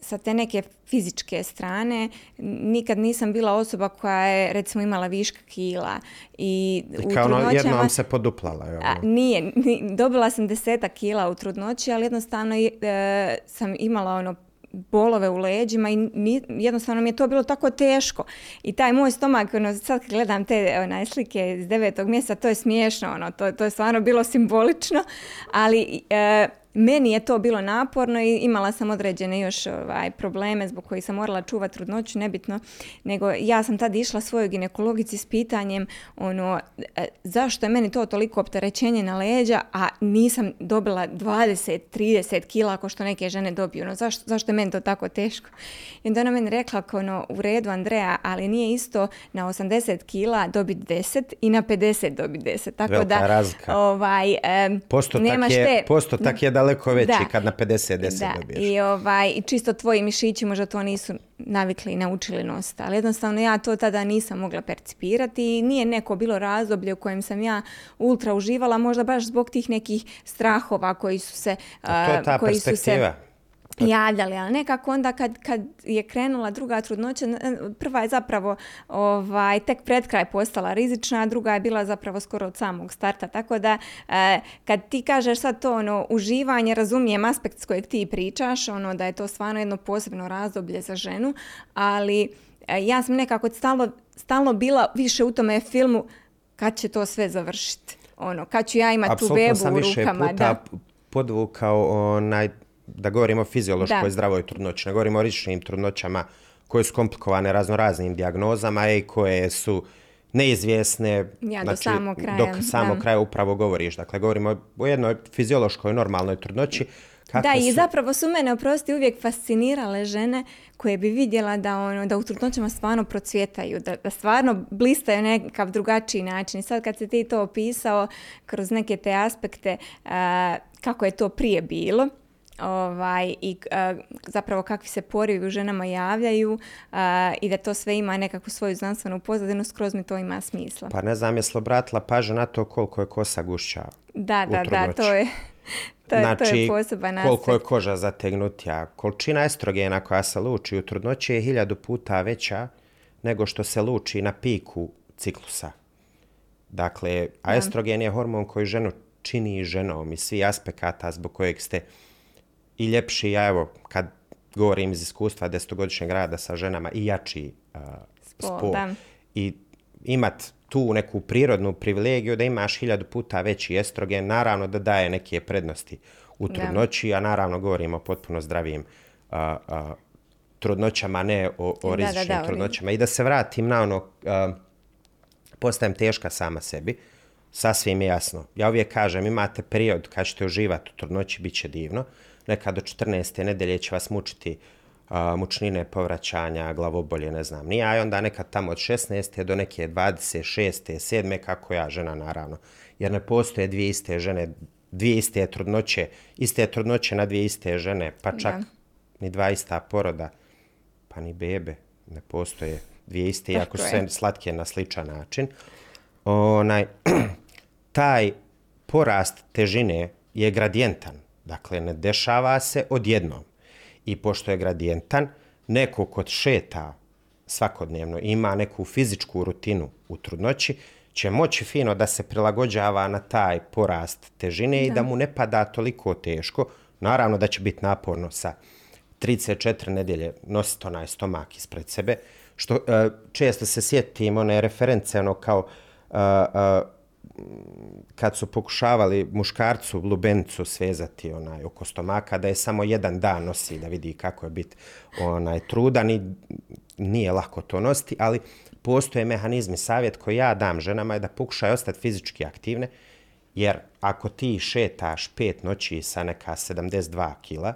sa te neke fizičke strane nikad nisam bila osoba koja je recimo imala viška kila i, kao ono, jednom se poduplala. A, nije, dobila sam desetak kila u trudnoći, ali jednostavno e, sam imala ono bolove u leđima i jednostavno mi je to bilo tako teško. I taj moj stomak, ono, sad kad gledam te onaj, slike iz devetog mjeseca, to je smiješno, ono, to, to je stvarno bilo simbolično, ali e, meni je to bilo naporno i imala sam određene još ovaj, probleme zbog kojih sam morala čuvati trudnoću, nebitno, nego ja sam tad išla svojoj ginekologici s pitanjem ono, e, zašto je meni to toliko opterećenje na leđa, a nisam dobila 20-30 kila ako što neke žene dobiju. Ono, zašto, zašto je meni to tako teško? I onda ona meni rekla ono, u redu Andreja, ali nije isto na 80 kila dobiti 10 i na 50 dobiti 10. Tako Velika da, razlika. Ovaj, postotak, je, postotak je daleko veći da. kad na 50-10 da. dobiješ. I, ovaj, I čisto tvoji mišići možda to nisu navikli i naučili nositi. Ali jednostavno ja to tada nisam mogla percipirati i nije neko bilo razdoblje u kojem sam ja ultra uživala, možda baš zbog tih nekih strahova koji su se... A to je ta koji perspektiva. Su se, javljali, ali nekako onda kad, kad je krenula druga trudnoća, prva je zapravo ovaj, tek pred kraj postala rizična, a druga je bila zapravo skoro od samog starta, tako da e, kad ti kažeš sad to ono, uživanje, razumijem aspekt s kojeg ti pričaš, ono da je to stvarno jedno posebno razdoblje za ženu, ali e, ja sam nekako stalno, stalno bila više u tome filmu kad će to sve završiti. Ono, kad ću ja imati tu bebu u rukama. Puta da. podvukao onaj da govorimo o fiziološkoj da. zdravoj trudnoći, ne govorimo o rizičnim trudnoćama koje su komplikovane razno raznim dijagnozama i koje su neizvjesne. Ja, znači, do samog kraja. Dok samog kraja upravo govoriš. Dakle, govorimo o jednoj fiziološkoj normalnoj trudnoći. da, i zapravo su mene, oprosti, uvijek fascinirale žene koje bi vidjela da, ono, da u trudnoćama stvarno procvjetaju, da, da stvarno blistaju nekakav drugačiji način. I sad kad si ti to opisao kroz neke te aspekte kako je to prije bilo, ovaj, i zapravo kakvi se porivi u ženama javljaju i da to sve ima nekakvu svoju znanstvenu pozadinu, skroz mi to ima smisla. Pa ne znam, jesli obratila pažnju na to koliko je kosa gušća Da, da, da, to je... To je, znači, to je poseban koliko je koža zategnutija. Količina estrogena koja se luči u trudnoći je hiljadu puta veća nego što se luči na piku ciklusa. Dakle, a estrogen je hormon koji ženu čini ženom i svi aspekata zbog kojeg ste i ljepši, ja evo, kad govorim iz iskustva desetogodišnjeg rada sa ženama i jači uh, spol. I imat tu neku prirodnu privilegiju da imaš hiljadu puta veći estrogen, naravno da daje neke prednosti u trudnoći, a naravno govorimo o potpuno zdravim uh, uh, trudnoćama, ne o, o rizičnim da, da, trudnoćama. I da se vratim na ono, uh, postajem teška sama sebi, sasvim je jasno. Ja uvijek kažem, imate period kad ćete uživati u trudnoći, bit će divno neka do 14. nedelje će vas mučiti uh, mučnine, povraćanja, glavobolje, ne znam. Nije, a onda nekad tamo od 16. do neke 26. 7. kako ja, žena naravno. Jer ne postoje dvije iste žene, dvije iste trudnoće, iste trudnoće na dvije iste žene, pa čak da. ni dva ista poroda, pa ni bebe. Ne postoje dvije iste, iako su sve slatke na sličan način. Onaj, taj porast težine je gradijentan. Dakle, ne dešava se odjednom. I pošto je gradijentan, neko kod šeta svakodnevno ima neku fizičku rutinu u trudnoći, će moći fino da se prilagođava na taj porast težine da. i da mu ne pada toliko teško. Naravno da će biti naporno sa 34 nedjelje nositi onaj stomak ispred sebe, što e, često se sjetim one reference ono kao e, e, kad su pokušavali muškarcu lubenicu svezati onaj oko stomaka da je samo jedan dan nosi da vidi kako je biti onaj trudan i nije lako to nositi, ali postoje mehanizmi savjet koji ja dam ženama je da pokušaju ostati fizički aktivne, jer ako ti šetaš pet noći sa neka 72 kila,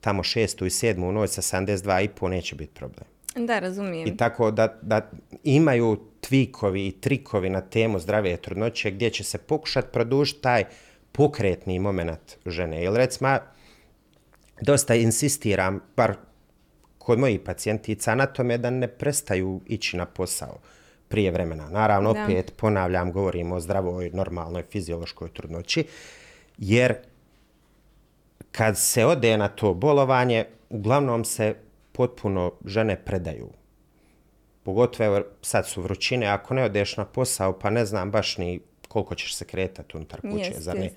tamo šestu i sedmu noć sa 72,5 neće biti problem. Da, razumijem. I tako da, da imaju tvikovi i trikovi na temu zdrave trudnoće gdje će se pokušati produžiti taj pokretni moment žene. Ili recimo, dosta insistiram, bar kod mojih pacijentica na tome da ne prestaju ići na posao prije vremena. Naravno, da. opet ponavljam, govorimo o zdravoj, normalnoj, fiziološkoj trudnoći, jer kad se ode na to bolovanje, uglavnom se potpuno žene predaju. Pogotovo sad su vrućine, ako ne odeš na posao, pa ne znam baš ni koliko ćeš se kretati unutar kuće, yes, zar ne? Yes.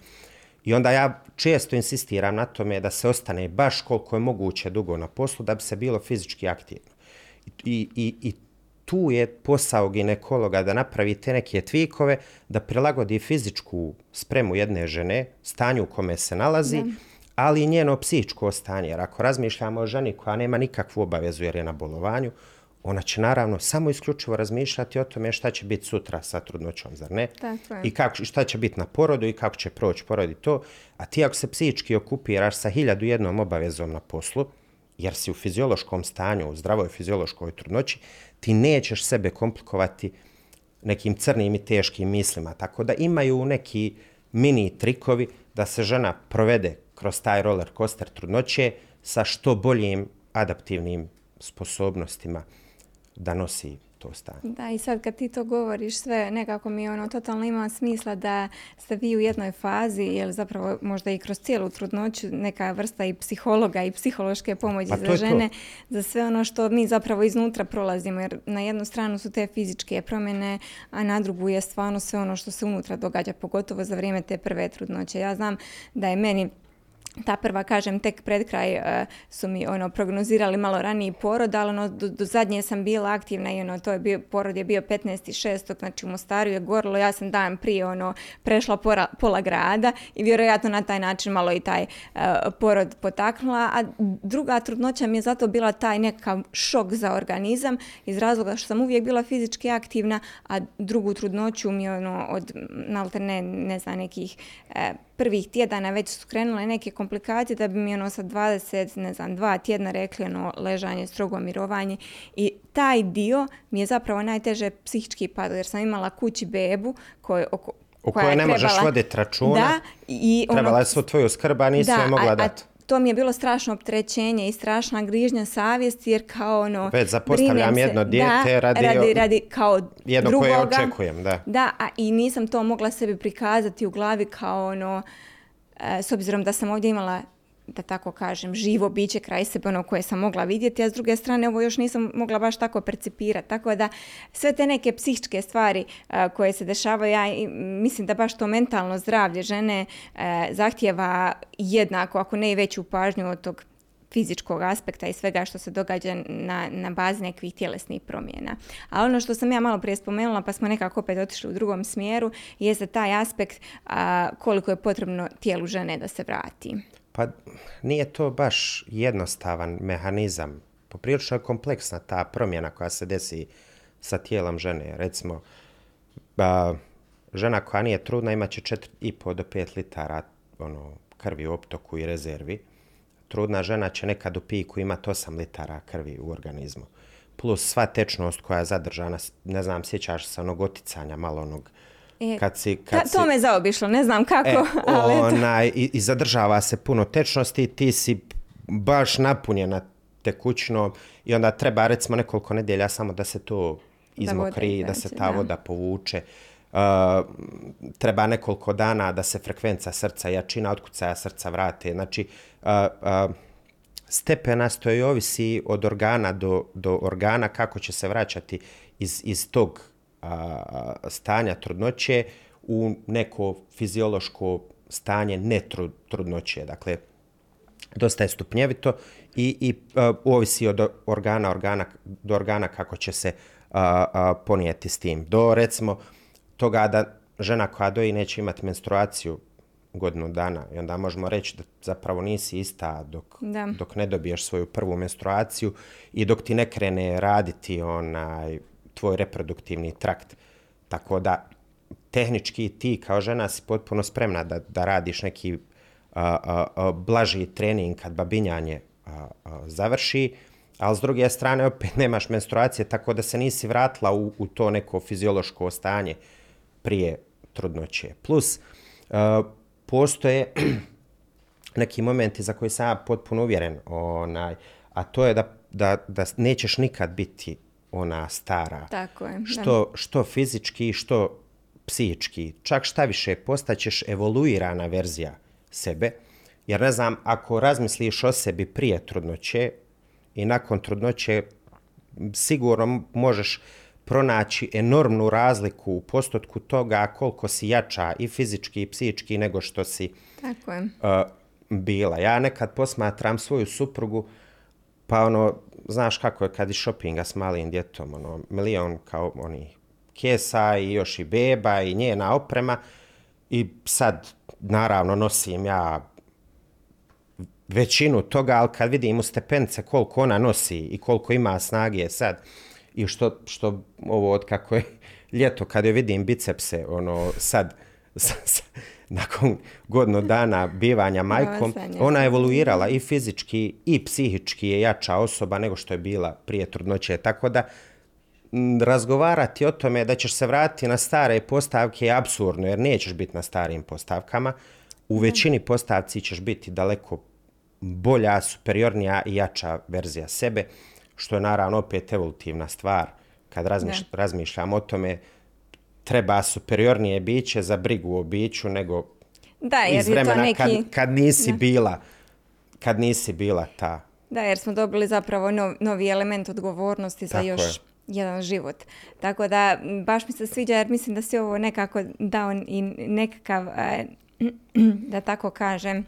I onda ja često insistiram na tome da se ostane baš koliko je moguće dugo na poslu da bi se bilo fizički aktivno. I, i, i tu je posao ginekologa da napravi te neke tvikove, da prilagodi fizičku spremu jedne žene, stanju u kome se nalazi, da. ali i njeno psihičko stanje. Jer ako razmišljamo o ženi koja nema nikakvu obavezu jer je na bolovanju, ona će naravno samo isključivo razmišljati o tome šta će biti sutra sa trudnoćom, zar ne? Tako je. I kako, šta će biti na porodu i kako će proći porodi to. A ti ako se psihički okupiraš sa hiljadu jednom obavezom na poslu, jer si u fiziološkom stanju, u zdravoj fiziološkoj trudnoći, ti nećeš sebe komplikovati nekim crnim i teškim mislima. Tako da imaju neki mini trikovi da se žena provede kroz taj roller coaster trudnoće sa što boljim adaptivnim sposobnostima da nosi to stanje. Da, i sad kad ti to govoriš sve, nekako mi ono totalno ima smisla da ste vi u jednoj fazi, jer zapravo možda i kroz cijelu trudnoću neka vrsta i psihologa i psihološke pomoći pa za žene, to. za sve ono što mi zapravo iznutra prolazimo, jer na jednu stranu su te fizičke promjene, a na drugu je stvarno sve ono što se unutra događa, pogotovo za vrijeme te prve trudnoće. Ja znam da je meni ta prva, kažem, tek pred kraj uh, su mi ono prognozirali malo raniji porod, ali ono, do, zadnje sam bila aktivna i ono, to je bio, porod je bio 15.6. znači u Mostaru je gorilo, ja sam dan prije ono, prešla pola grada i vjerojatno na taj način malo i taj uh, porod potaknula, a druga trudnoća mi je zato bila taj nekakav šok za organizam iz razloga što sam uvijek bila fizički aktivna, a drugu trudnoću mi ono, od malte ne, znam, nekih uh, prvih tjedana već su krenule neke komplikacije da bi mi ono sa 20, ne znam, dva tjedna rekli ono ležanje, strogo mirovanje. I taj dio mi je zapravo najteže psihički pad jer sam imala kući bebu koje, oko, u kojoj ne možeš voditi računa, da, i ono, trebala je svu tvoju skrba, nisi da, je mogla dati to mi je bilo strašno opterećenje i strašna grižnja savjesti jer kao ono već zapostavljam jedno dijete da, radi, radi, radi kao jedno drugoga. koje očekujem, da. Da, a i nisam to mogla sebi prikazati u glavi kao ono e, s obzirom da sam ovdje imala da tako kažem, živo biće kraj sebe, ono koje sam mogla vidjeti, a s druge strane ovo još nisam mogla baš tako percipirati. Tako da sve te neke psihičke stvari uh, koje se dešavaju, ja mislim da baš to mentalno zdravlje žene uh, zahtjeva jednako, ako ne i veću pažnju od tog fizičkog aspekta i svega što se događa na, na bazi nekih tjelesnih promjena. A ono što sam ja malo prije spomenula, pa smo nekako opet otišli u drugom smjeru, je za taj aspekt koliko je potrebno tijelu žene da se vrati. Pa nije to baš jednostavan mehanizam. Poprilično je kompleksna ta promjena koja se desi sa tijelom žene. Recimo, ba, žena koja nije trudna imaće 4,5 do 5 litara ono, krvi u optoku i rezervi. Trudna žena će nekad u piku imati 8 litara krvi u organizmu. Plus sva tečnost koja je zadržana, ne znam, sjećaš se onog oticanja malo onog E, kad si, kad ta, to me zaobišlo, ne znam kako. E, ali ona, i, I zadržava se puno tečnosti, ti si baš napunjena tekućno i onda treba recimo nekoliko nedjelja samo da se to izmokri, da, da se ta da. voda povuče. Uh, treba nekoliko dana da se frekvenca srca, jačina otkucaja srca vrate. Znači, uh, uh, stepenasto je ovisi od organa do, do organa kako će se vraćati iz, iz tog stanja trudnoće u neko fiziološko stanje netrudnoće. Dakle, dosta je stupnjevito i, i uh, ovisi od organa, organa do organa kako će se uh, uh, ponijeti s tim. Do recimo toga da žena koja doji neće imati menstruaciju godinu dana i onda možemo reći da zapravo nisi ista dok, Da. dok ne dobiješ svoju prvu menstruaciju i dok ti ne krene raditi onaj tvoj reproduktivni trakt. Tako da tehnički ti kao žena si potpuno spremna da, da radiš neki a, a, a, blaži trening kad babinjanje završi, ali s druge strane opet nemaš menstruacije, tako da se nisi vratila u, u to neko fiziološko stanje prije trudnoće. Plus, postoje neki momenti za koji sam potpuno uvjeren, onaj, a to je da, da, da nećeš nikad biti ona stara. Tako je. Što, što fizički, što psihički. Čak šta više, postaćeš evoluirana verzija sebe. Jer ne znam, ako razmisliš o sebi prije trudnoće i nakon trudnoće, sigurno možeš pronaći enormnu razliku u postotku toga koliko si jača i fizički i psihički nego što si Tako je. uh, bila. Ja nekad posmatram svoju suprugu, pa ono, znaš kako je kad i šopinga s malim djetom, ono, milion kao oni kesa i još i beba i njena oprema i sad, naravno, nosim ja većinu toga, ali kad vidim u stepence koliko ona nosi i koliko ima snage sad i što, što ovo od kako je ljeto, kad je vidim bicepse, ono sad nakon godinu dana bivanja majkom, ona je evoluirala i fizički i psihički je jača osoba nego što je bila prije trudnoće. Tako da m, razgovarati o tome da ćeš se vratiti na stare postavke je absurdno, jer nećeš biti na starim postavkama. U većini postavci ćeš biti daleko bolja, superiornija i jača verzija sebe, što je naravno opet evolutivna stvar. Kad razmiš, razmišljam o tome, treba superiornije biće za brigu o biću nego Da, jer iz je to vremena neki... kad, kad nisi bila kad nisi bila ta. Da, jer smo dobili zapravo nov, novi element odgovornosti za Tako još je. jedan život. Tako da, baš mi se sviđa jer mislim da si ovo nekako dao i nekakav, e, da tako kažem,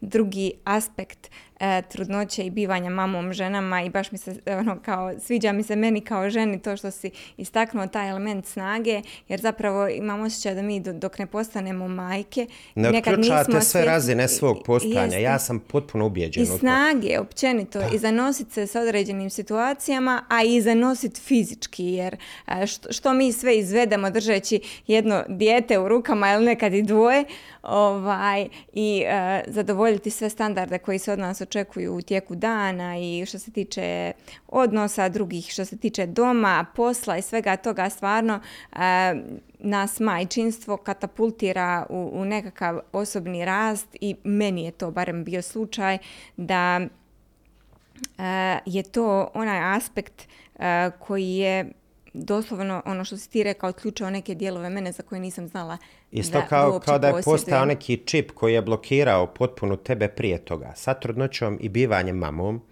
drugi aspekt e, trudnoće i bivanja mamom ženama i baš mi se ono kao sviđa mi se meni kao ženi to što si istaknuo taj element snage jer zapravo imam osjećaj da mi do- dok ne postanemo majke Ne nekad nismo sve razine svog postojanja. Jeste. Ja sam potpuno ubijeđen I snage, općenito, i zanositi se sa određenim situacijama, a i zanositi fizički, jer e, što, što mi sve izvedemo držeći jedno dijete u rukama ili nekad i dvoje, ovaj, i e, zadovoljiti sve standarde koji se od nas očekuju u tijeku dana i što se tiče odnosa drugih, što se tiče doma, posla i svega toga, stvarno e, nas majčinstvo katapultira u, u nekakav osobni rast i meni je to barem bio slučaj da e, je to onaj aspekt e, koji je doslovno ono što si ti rekao otključao neke dijelove mene za koje nisam znala Isto da, kao, kao da je posjedujem. postao neki čip koji je blokirao potpuno tebe prije toga. Sa trudnoćom i bivanjem mamom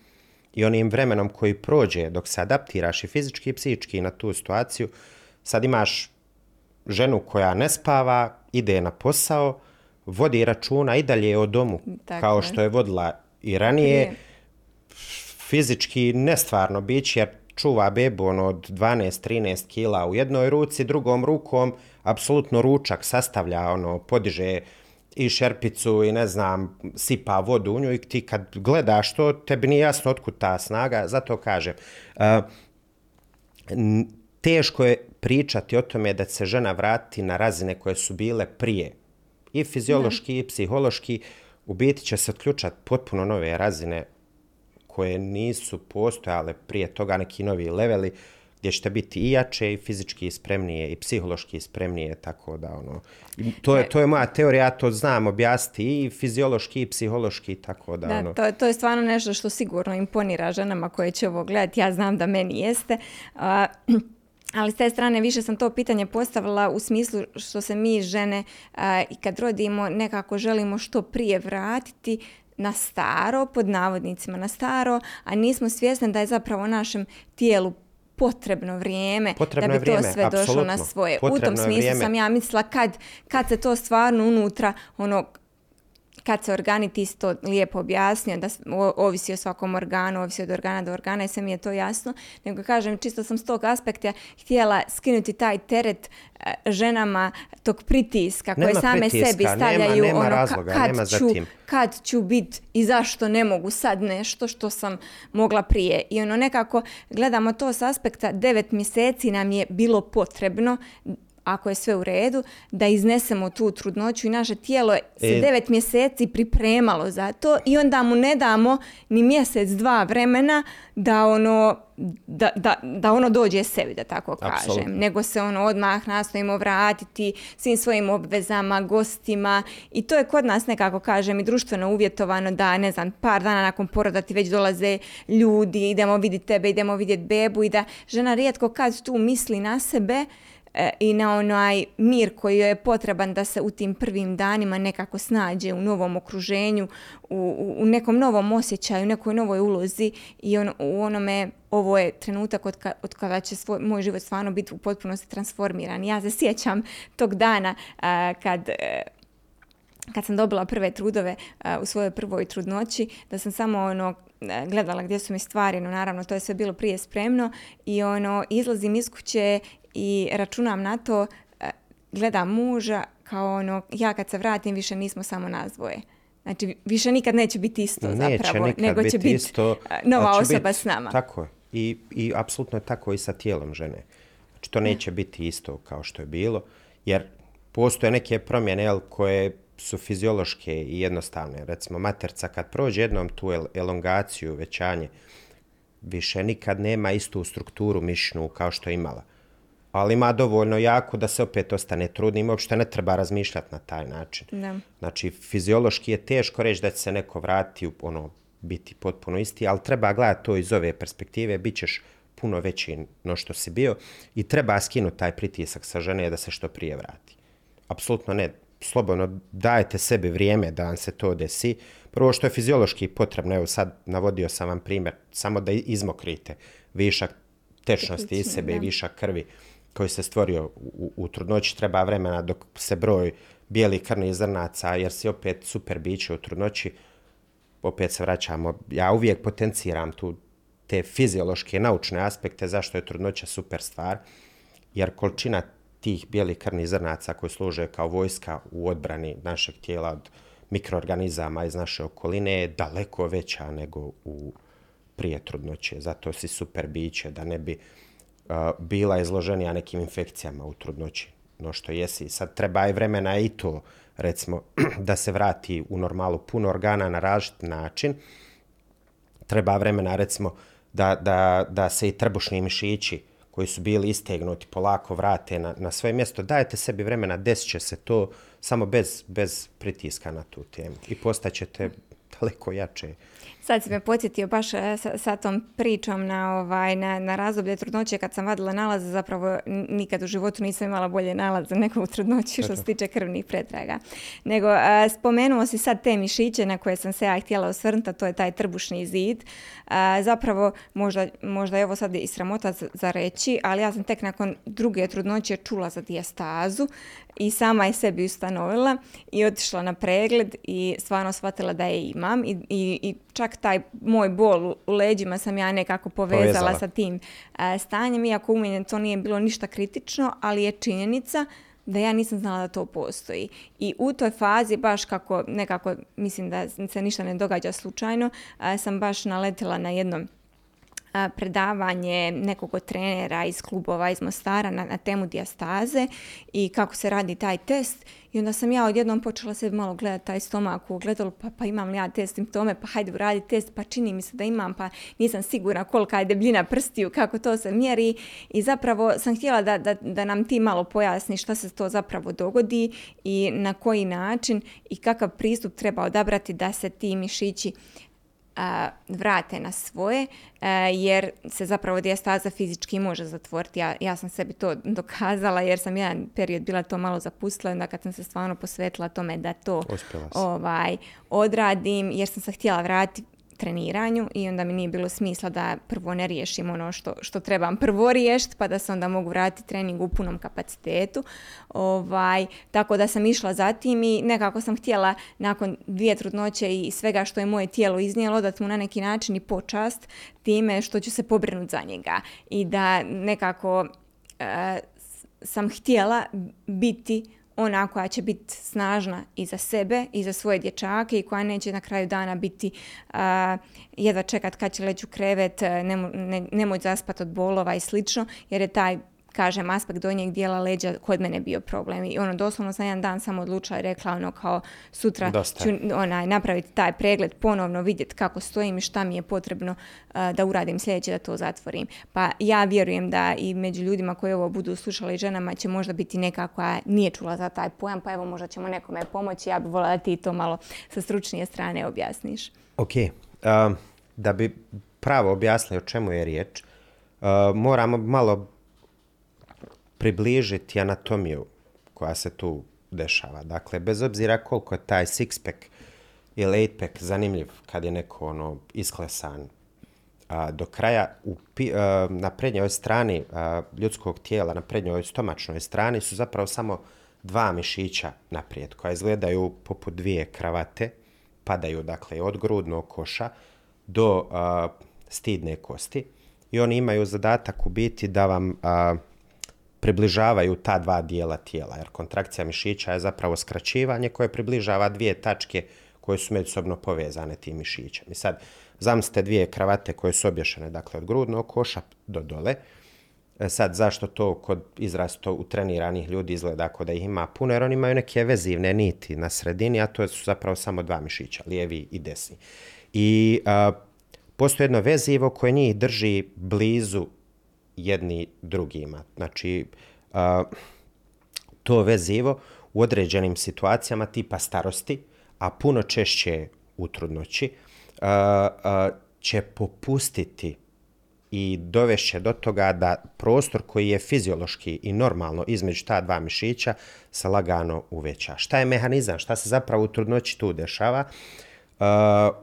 i onim vremenom koji prođe dok se adaptiraš i fizički i psihički na tu situaciju, sad imaš ženu koja ne spava, ide na posao, vodi računa i dalje o domu, Tako kao je. što je vodila i ranije, Prije. fizički nestvarno bić jer čuva bebu ono, od 12-13 kila u jednoj ruci, drugom rukom apsolutno ručak sastavlja, ono, podiže i šerpicu i ne znam, sipa vodu u nju i ti kad gledaš to, tebi nije jasno otkud ta snaga, zato kažem. Teško je pričati o tome da se žena vrati na razine koje su bile prije. I fiziološki i psihološki u biti će se otključati potpuno nove razine koje nisu postojale prije toga neki novi leveli gdje ćete biti i jače i fizički spremnije i psihološki spremnije, tako da ono, to je, to je moja teorija, ja to znam objasniti i fiziološki i psihološki, tako da, Da, ono, to, to je stvarno nešto što sigurno imponira ženama koje će ovo gledati. Ja znam da meni jeste. A, ali s te strane više sam to pitanje postavila u smislu što se mi žene i kad rodimo nekako želimo što prije vratiti na staro, pod navodnicima na staro, a nismo svjesni da je zapravo našem tijelu potrebno vrijeme Potrebno da bi to vrijeme, sve došlo na apsolutno. svoje. u tom Potrebno smislu vrijeme. sam ja mislila kad, kad se to stvarno unutra ono kad se organi, ti si to lijepo objasnio, da ovisi o svakom organu, ovisi od organa do organa i sve mi je to jasno, nego kažem, čisto sam s tog aspekta htjela skinuti taj teret ženama tog pritiska koje same sebi stavljaju nema, ono, razloga, kad, ću, kad ću bit i zašto ne mogu sad nešto što sam mogla prije. I ono nekako gledamo to s aspekta devet mjeseci nam je bilo potrebno ako je sve u redu, da iznesemo tu trudnoću i naše tijelo se e... devet mjeseci pripremalo za to i onda mu ne damo ni mjesec, dva vremena da ono, da, da, da ono dođe sebi, da tako kažem. Absolutno. Nego se ono odmah nastojimo vratiti svim svojim obvezama, gostima i to je kod nas nekako kažem i društveno uvjetovano da ne znam, par dana nakon poroda ti već dolaze ljudi, idemo vidjeti tebe, idemo vidjeti bebu i da žena rijetko kad tu misli na sebe, i na onaj mir koji je potreban da se u tim prvim danima nekako snađe u novom okruženju, u, u nekom novom osjećaju, nekoj novoj ulozi i on, u onome ovo je trenutak od, ka, od kada će svoj, moj život stvarno biti u potpunosti transformiran. Ja se sjećam tog dana a, kad e, kad sam dobila prve trudove u svojoj prvoj trudnoći, da sam samo ono gledala gdje su mi stvari, no naravno to je sve bilo prije spremno i ono izlazim iz kuće i računam na to, e, gledam muža kao ono, ja kad se vratim više nismo samo nas dvoje. Znači, više nikad neće biti isto neće zapravo, nego biti će biti isto, e, nova osoba biti, s nama. Tako je. I, I apsolutno je tako i sa tijelom žene. Znači, to neće biti isto kao što je bilo, jer postoje neke promjene jel, koje su fiziološke i jednostavne. Recimo, materca kad prođe jednom tu elongaciju, većanje, više nikad nema istu strukturu mišnu kao što je imala ali ima dovoljno jako da se opet ostane trudnim, uopšte ne treba razmišljati na taj način. Ne. Znači, fiziološki je teško reći da će se neko vrati, ono, biti potpuno isti, ali treba gledati to iz ove perspektive, bit ćeš puno veći no što si bio i treba skinuti taj pritisak sa žene da se što prije vrati. Apsolutno ne, slobodno dajete sebi vrijeme da vam se to desi. Prvo što je fiziološki potrebno, evo sad navodio sam vam primjer, samo da izmokrite višak tečnosti iz sebe i višak krvi koji se stvorio u, u trudnoći treba vremena dok se broj bijelih krvnih zrnaca, jer si opet super biće u trudnoći, opet se vraćamo. Ja uvijek potenciram tu te fiziološke naučne aspekte zašto je trudnoća super stvar, jer količina tih bijelih krvnih zrnaca koji služe kao vojska u odbrani našeg tijela od mikroorganizama iz naše okoline je daleko veća nego u prije trudnoće. Zato si super biće da ne bi bila izloženija nekim infekcijama u trudnoći, no što jesi. Sad treba i vremena i to, recimo, da se vrati u normalu puno organa na različit način. Treba vremena, recimo, da, da, da se i trbušni mišići koji su bili istegnuti polako vrate na, na svoje mjesto. Dajte sebi vremena, desit će se to samo bez, bez pritiska na tu temu i postaćete daleko jače. Sad si me podsjetio baš e, sa, sa tom pričom na, ovaj, na, na razdoblje trudnoće kad sam vadila nalaze, zapravo nikad u životu nisam imala bolje nalaze nego u trudnoći što se tiče krvnih pretraga. Nego a, e, spomenuo si sad te mišiće na koje sam se ja htjela osvrnuti, to je taj trbušni zid. A, zapravo možda, možda je ovo sad i sramota za, za reći, ali ja sam tek nakon druge trudnoće čula za dijastazu i sama je sebi ustanovila i otišla na pregled i stvarno shvatila da je imam i, i, i čak taj moj bol u leđima sam ja nekako povezala, povezala. sa tim uh, stanjem, iako u mene to nije bilo ništa kritično, ali je činjenica da ja nisam znala da to postoji. I u toj fazi, baš kako nekako, mislim da se ništa ne događa slučajno, uh, sam baš naletila na jednom predavanje nekog od trenera iz klubova iz Mostara na, na temu dijastaze i kako se radi taj test. I onda sam ja odjednom počela se malo gledati taj stomak u ogledalu, pa, pa imam li ja te simptome, pa hajde uradi test, pa čini mi se da imam, pa nisam sigurna kolika je debljina prstiju, kako to se mjeri. I zapravo sam htjela da, da, da nam ti malo pojasni šta se to zapravo dogodi i na koji način i kakav pristup treba odabrati da se ti mišići vrate na svoje, jer se zapravo dijastaza fizički može zatvoriti. Ja, ja sam sebi to dokazala jer sam jedan period bila to malo zapustila, onda kad sam se stvarno posvetila tome da to ovaj, odradim, jer sam se htjela vratiti treniranju i onda mi nije bilo smisla da prvo ne riješim ono što, što trebam prvo riješiti pa da se onda mogu vratiti trening u punom kapacitetu. Ovaj, tako da sam išla za tim i nekako sam htjela nakon dvije trudnoće i svega što je moje tijelo iznijelo dati mu na neki način i počast time što ću se pobrinuti za njega i da nekako e, sam htjela biti ona koja će biti snažna i za sebe i za svoje dječake i koja neće na kraju dana biti uh, jedva čekat kad će leći u krevet, nemo, ne, nemoj zaspat od bolova i slično, jer je taj kažem, aspekt donjeg dijela leđa kod mene bio problem. I ono, doslovno sam jedan dan samo odlučila i rekla ono kao sutra Dosta. ću onaj, napraviti taj pregled, ponovno vidjeti kako stojim i šta mi je potrebno da uradim sljedeće da to zatvorim. Pa ja vjerujem da i među ljudima koji ovo budu slušali ženama će možda biti neka koja nije čula za taj pojam, pa evo možda ćemo nekome pomoći. Ja bih volila da ti to malo sa stručnije strane objasniš. Ok, da bi pravo objasnili o čemu je riječ, uh, moramo malo približiti anatomiju koja se tu dešava. Dakle, bez obzira koliko je taj six-pack ili eight-pack zanimljiv kad je neko ono isklesan a, do kraja u, a, na prednjoj strani a, ljudskog tijela, na prednjoj stomačnoj strani su zapravo samo dva mišića naprijed koja izgledaju poput dvije kravate, padaju dakle od grudnog koša do stidne kosti i oni imaju zadatak u biti da vam približavaju ta dva dijela tijela, jer kontrakcija mišića je zapravo skraćivanje koje približava dvije tačke koje su međusobno povezane tim mišićem. I sad, zamislite dvije kravate koje su obješene, dakle, od grudnog koša do dole. E sad, zašto to kod izrasto utreniranih ljudi izgleda ako da ih ima puno, jer oni imaju neke vezivne niti na sredini, a to su zapravo samo dva mišića, lijevi i desni. I a, jedno vezivo koje njih drži blizu jedni drugima. Znači, to vezivo u određenim situacijama tipa starosti, a puno češće u trudnoći, će popustiti i dovešće do toga da prostor koji je fiziološki i normalno između ta dva mišića se lagano uveća. Šta je mehanizam? Šta se zapravo u trudnoći tu dešava?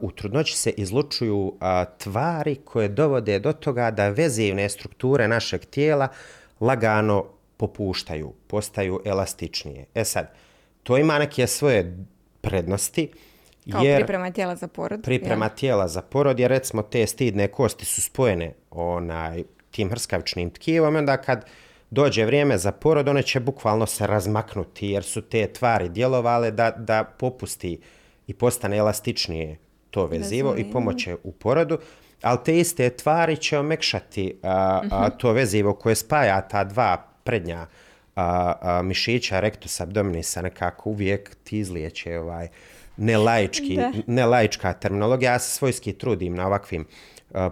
U trudnoći se izlučuju tvari koje dovode do toga da vezivne strukture našeg tijela lagano popuštaju, postaju elastičnije. E sad, to ima neke svoje prednosti. Kao jer priprema tijela za porod. Priprema ja. tijela za porod, jer recimo te stidne kosti su spojene onaj, tim hrskavičnim tkivom, onda kad dođe vrijeme za porod, one će bukvalno se razmaknuti, jer su te tvari djelovale da, da popusti i postane elastičnije to vezivo Razumijem. i pomoće u porodu, ali te iste tvari će omekšati a, a, mhm. to vezivo koje spaja ta dva prednja a, mišića rectus abdominisa nekako uvijek ti izlijeće ovaj nelaički, nelaička terminologija. Ja se svojski trudim na ovakvim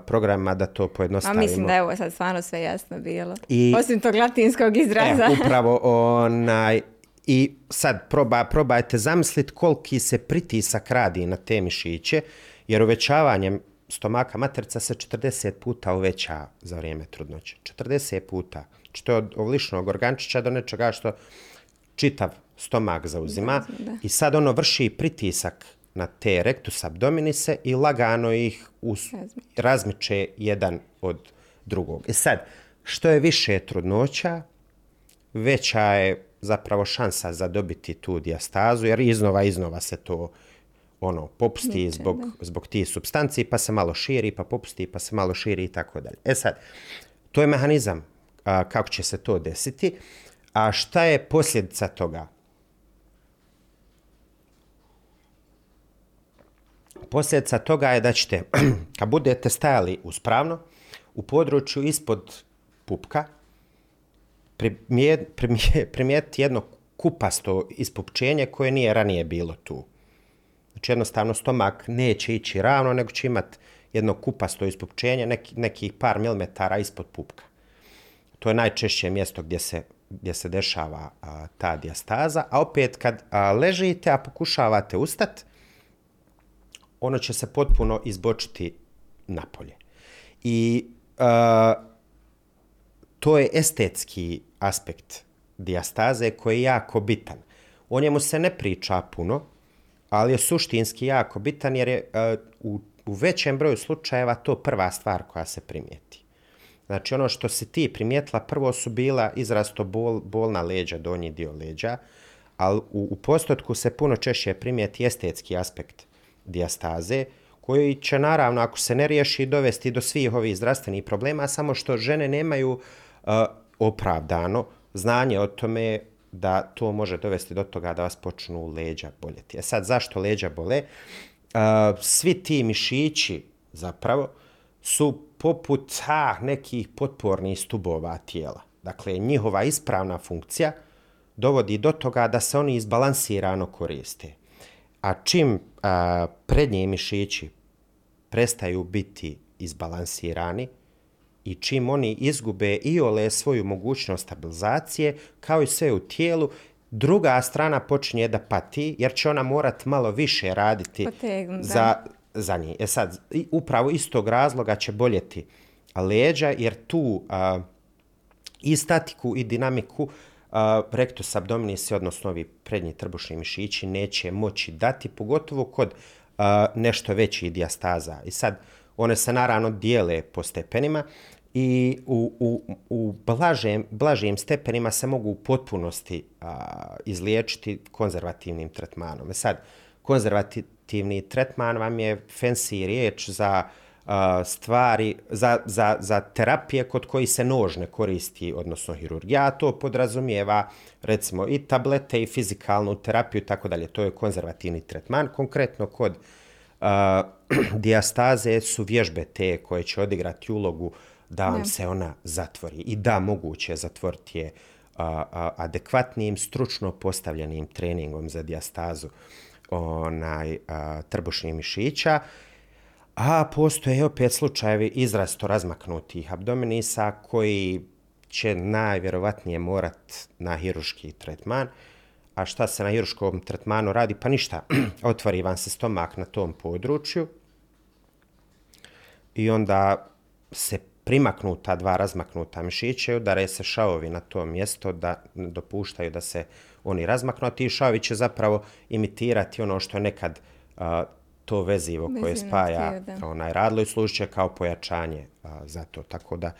programima da to pojednostavimo. A mislim da je ovo sad stvarno sve jasno bilo. I, Osim tog latinskog izraza. E, upravo onaj, I sad proba, probajte zamisliti koliki se pritisak radi na te mišiće, jer uvećavanjem stomaka materca se 40 puta uveća za vrijeme trudnoće. 40 puta. Što je od ovlišnog organčića do nečega što čitav stomak zauzima. Da. I sad ono vrši pritisak na te rectus abdominise i lagano ih us, razmiče jedan od drugog. I sad, što je više trudnoća, veća je zapravo šansa za dobiti tu dijastazu, jer iznova, iznova se to ono popusti Niče, zbog, zbog tih substanciji, pa se malo širi, pa popusti, pa se malo širi i tako dalje. E sad, to je mehanizam a, kako će se to desiti. A šta je posljedica toga? Posljedica toga je da ćete, kad budete stajali uspravno, u području ispod pupka, primijetiti jedno kupasto ispupčenje koje nije ranije bilo tu. Znači jednostavno stomak neće ići ravno, nego će imati jedno kupasto ispupčenje neki, nekih par milimetara ispod pupka. To je najčešće mjesto gdje se, gdje se dešava a, ta diastaza. A opet kad a, ležite, a pokušavate ustat, ono će se potpuno izbočiti napolje. I a, to je estetski aspekt diastaze koji je jako bitan. O njemu se ne priča puno, ali je suštinski jako bitan jer je uh, u većem broju slučajeva to prva stvar koja se primijeti. Znači ono što si ti primijetila, prvo su bila izrasto bol, bolna leđa, donji dio leđa, ali u, u postotku se puno češće primijeti estetski aspekt dijastaze, koji će naravno, ako se ne riješi, dovesti do svih ovih zdravstvenih problema, samo što žene nemaju opravdano znanje o tome da to može dovesti do toga da vas počnu leđa boljeti. E sad, zašto leđa bole? Svi ti mišići zapravo su poput ha, nekih potpornih stubova tijela. Dakle, njihova ispravna funkcija dovodi do toga da se oni izbalansirano koriste. A čim a, prednji mišići prestaju biti izbalansirani i čim oni izgube i ole svoju mogućnost stabilizacije, kao i sve u tijelu, druga strana počinje da pati, jer će ona morat malo više raditi Potegnu, za, za njih. E sad, upravo iz tog razloga će boljeti leđa, jer tu a, i statiku i dinamiku a, rectus abdominis, odnosno ovi prednji trbušni mišići, neće moći dati, pogotovo kod a, nešto većih dijastaza. I sad, one se naravno dijele po stepenima i u, u, u blažem, blažim stepenima se mogu u potpunosti a, izliječiti konzervativnim tretmanom. E sad, konzervativni tretman vam je fancy riječ za stvari, za, za, za terapije kod koji se nož ne koristi, odnosno hirurgija, to podrazumijeva recimo i tablete i fizikalnu terapiju i tako dalje. To je konzervativni tretman. Konkretno kod uh, diastaze su vježbe te koje će odigrati ulogu da vam ne. se ona zatvori. I da, moguće zatvoriti je adekvatnim, stručno postavljenim treningom za diastazu onaj, trbušnih mišića. A postoje opet slučajevi izrasto razmaknutih abdominisa koji će najvjerovatnije morat na hiruški tretman. A šta se na hiruškom tretmanu radi? Pa ništa, otvori vam se stomak na tom području i onda se primaknu ta dva razmaknuta mišića i udare se šavovi na to mjesto da dopuštaju da se oni razmaknu, a ti šavi će zapravo imitirati ono što je nekad uh, to vezivo koje spaja htio, onaj radlo i služit će kao pojačanje a, za to. Tako da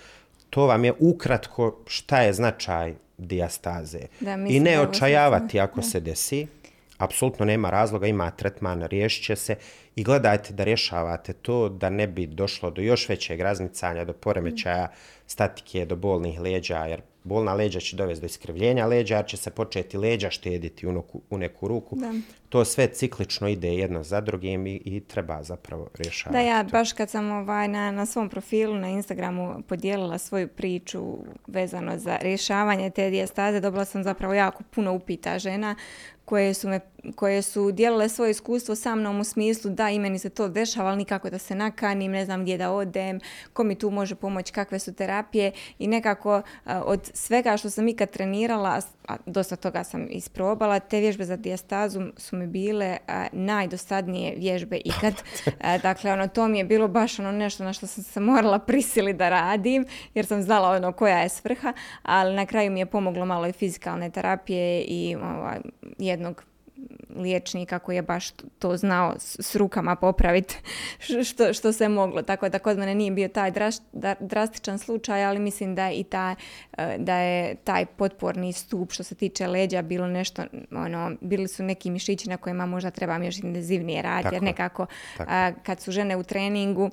to vam je ukratko šta je značaj dijastaze. Da, I ne očajavati ako da. se desi. Apsolutno nema razloga, ima tretman, riješit će se i gledajte da rješavate to da ne bi došlo do još većeg razmicanja, do poremećaja statike, do bolnih leđa, jer bolna leđa će dovesti do iskrivljenja leđa, jer će se početi leđa štediti u, neku, u neku ruku. Da. To sve ciklično ide jedno za drugim i, i treba zapravo rješavati. Da, ja baš kad sam ovaj, na, na svom profilu na Instagramu podijelila svoju priču vezano za rješavanje te dijastaze, dobila sam zapravo jako puno upita žena koje su, me, koje su dijelile svoje iskustvo sa mnom u smislu da i meni se to dešava, ali nikako da se nakanim, ne znam gdje da odem, ko mi tu može pomoći, kakve su terapije i nekako od svega što sam ikad trenirala, a dosta toga sam isprobala, te vježbe za dijastazu su mi bile najdosadnije vježbe ikad. Dakle, ono, to mi je bilo baš ono nešto na što sam se morala prisili da radim, jer sam znala ono koja je svrha, ali na kraju mi je pomoglo malo i fizikalne terapije i ovaj, jednog liječnika koji je baš to znao s rukama popraviti što, što se moglo. Tako da kod mene nije bio taj drastičan slučaj, ali mislim da i taj, e, da je taj potporni stup što se tiče leđa bilo nešto, ono, bili su neki mišići na kojima možda trebam još intenzivnije raditi, jer nekako tako. A, kad su žene u treningu,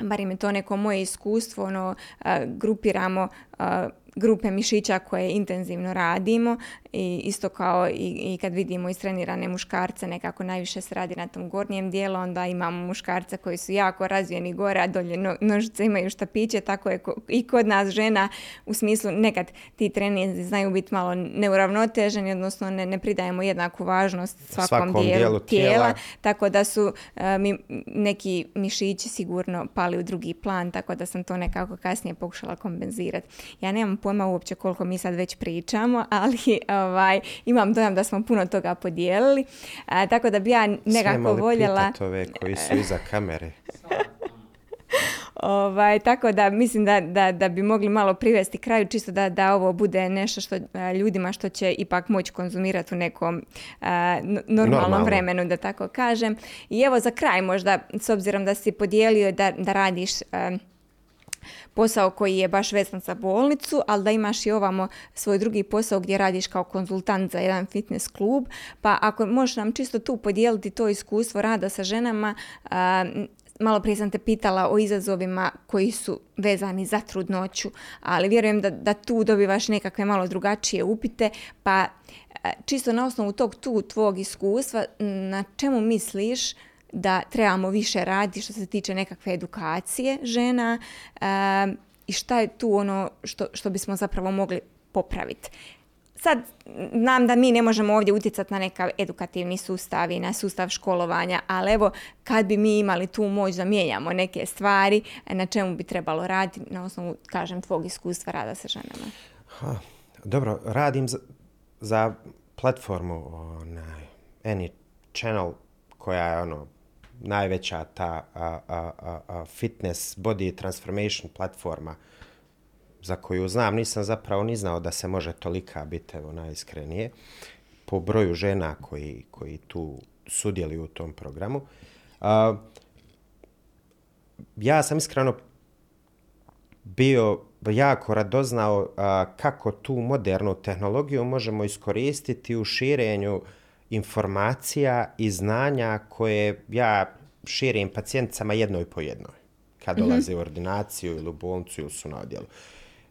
bar im je to neko moje iskustvo, ono, a, grupiramo a, grupe mišića koje intenzivno radimo i isto kao i, i kad vidimo istrenirane muškarce nekako najviše se radi na tom gornjem dijelu onda imamo muškarce koji su jako razvijeni gore a dolje no, nožice imaju štapiće tako je ko, i kod nas žena u smislu nekad ti treninzi znaju biti malo neuravnoteženi odnosno ne, ne pridajemo jednaku važnost svakom, svakom dijelu, dijelu tijela, tijela tako da su uh, mi, neki mišići sigurno pali u drugi plan tako da sam to nekako kasnije pokušala kompenzirati ja nemam pojma uopće koliko mi sad već pričamo, ali ovaj, imam dojam da smo puno toga podijelili. A, tako da bi ja nekako voljela... Ove koji su iza kamere? Ovaj, tako da mislim da, da, da bi mogli malo privesti kraju čisto da, da ovo bude nešto što ljudima što će ipak moći konzumirati u nekom normalnom Normalno. vremenu, da tako kažem. I evo za kraj možda, s obzirom da si podijelio da, da radiš posao koji je baš vezan za bolnicu, ali da imaš i ovamo svoj drugi posao gdje radiš kao konzultant za jedan fitness klub, pa ako možeš nam čisto tu podijeliti to iskustvo rada sa ženama, malo prije sam te pitala o izazovima koji su vezani za trudnoću, ali vjerujem da, da tu dobivaš nekakve malo drugačije upite, pa čisto na osnovu tog tu tvog iskustva, na čemu misliš da trebamo više raditi što se tiče nekakve edukacije žena i šta je tu ono što, što bismo zapravo mogli popraviti. Sad, znam da mi ne možemo ovdje utjecati na nekav edukativni sustav i na sustav školovanja, ali evo, kad bi mi imali tu moć da mijenjamo neke stvari, na čemu bi trebalo raditi na osnovu, kažem, tvog iskustva rada sa ženama? Ha, dobro, radim za, za platformu onaj, Any Channel koja je ono najveća ta a, a, a, fitness body transformation platforma za koju znam, nisam zapravo ni znao da se može tolika biti, evo najiskrenije, po broju žena koji, koji tu sudjeluju u tom programu. Ja sam iskreno bio jako radoznao kako tu modernu tehnologiju možemo iskoristiti u širenju informacija i znanja koje ja širim pacijenticama jednoj po jednoj kad mhm. dolaze u ordinaciju ili u bolnicu ili su na odjelu.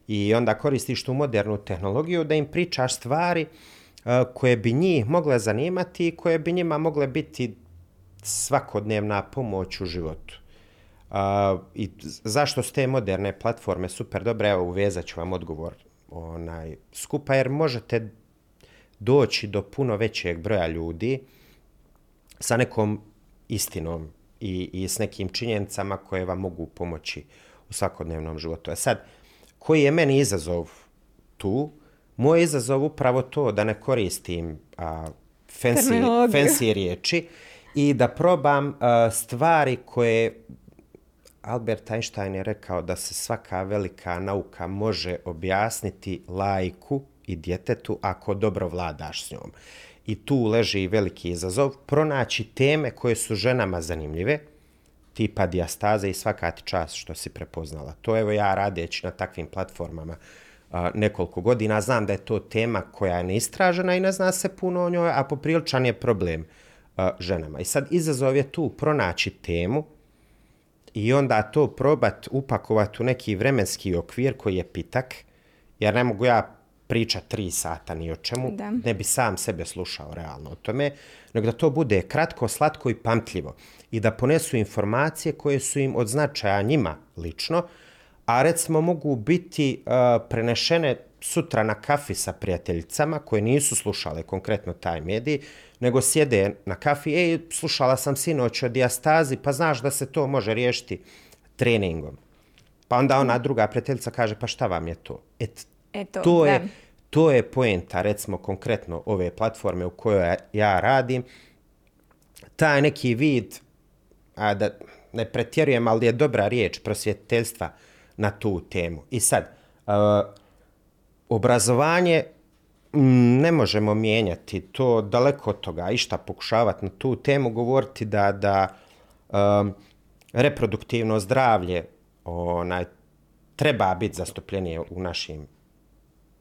I onda koristiš tu modernu tehnologiju da im pričaš stvari uh, koje bi njih mogle zanimati i koje bi njima mogle biti svakodnevna pomoć u životu. Uh, I zašto su te moderne platforme super dobre? Evo, uvezat ću vam odgovor onaj, skupa, jer možete doći do puno većeg broja ljudi sa nekom istinom i, i s nekim činjenicama koje vam mogu pomoći u svakodnevnom životu. A sad, koji je meni izazov tu? Moj izazov upravo to da ne koristim a, fancy, fancy riječi i da probam a, stvari koje Albert Einstein je rekao da se svaka velika nauka može objasniti lajku i djetetu ako dobro vladaš s njom. I tu leži veliki izazov, pronaći teme koje su ženama zanimljive, tipa diastaze i svaka ti čast što si prepoznala. To evo ja radeći na takvim platformama nekoliko godina, znam da je to tema koja je neistražena i ne zna se puno o njoj, a popriličan je problem ženama. I sad izazov je tu pronaći temu i onda to probat upakovati u neki vremenski okvir koji je pitak, jer ne mogu ja priča tri sata ni o čemu, da. ne bi sam sebe slušao realno o tome, nego da to bude kratko, slatko i pamtljivo i da ponesu informacije koje su im od značaja njima lično, a recimo mogu biti uh, prenešene sutra na kafi sa prijateljicama koje nisu slušale konkretno taj medij, nego sjede na kafi, ej, slušala sam sinoć o diastazi, pa znaš da se to može riješiti treningom. Pa onda ona druga prijateljica kaže, pa šta vam je to? Et, Eto, to, je, to je poenta, recimo, konkretno ove platforme u kojoj ja radim. Taj neki vid, a da ne pretjerujem, ali je dobra riječ prosvjeteljstva na tu temu. I sad, uh, obrazovanje ne možemo mijenjati, to daleko od toga, išta pokušavati na tu temu, govoriti da, da um, reproduktivno zdravlje onaj, treba biti zastupljenije u našim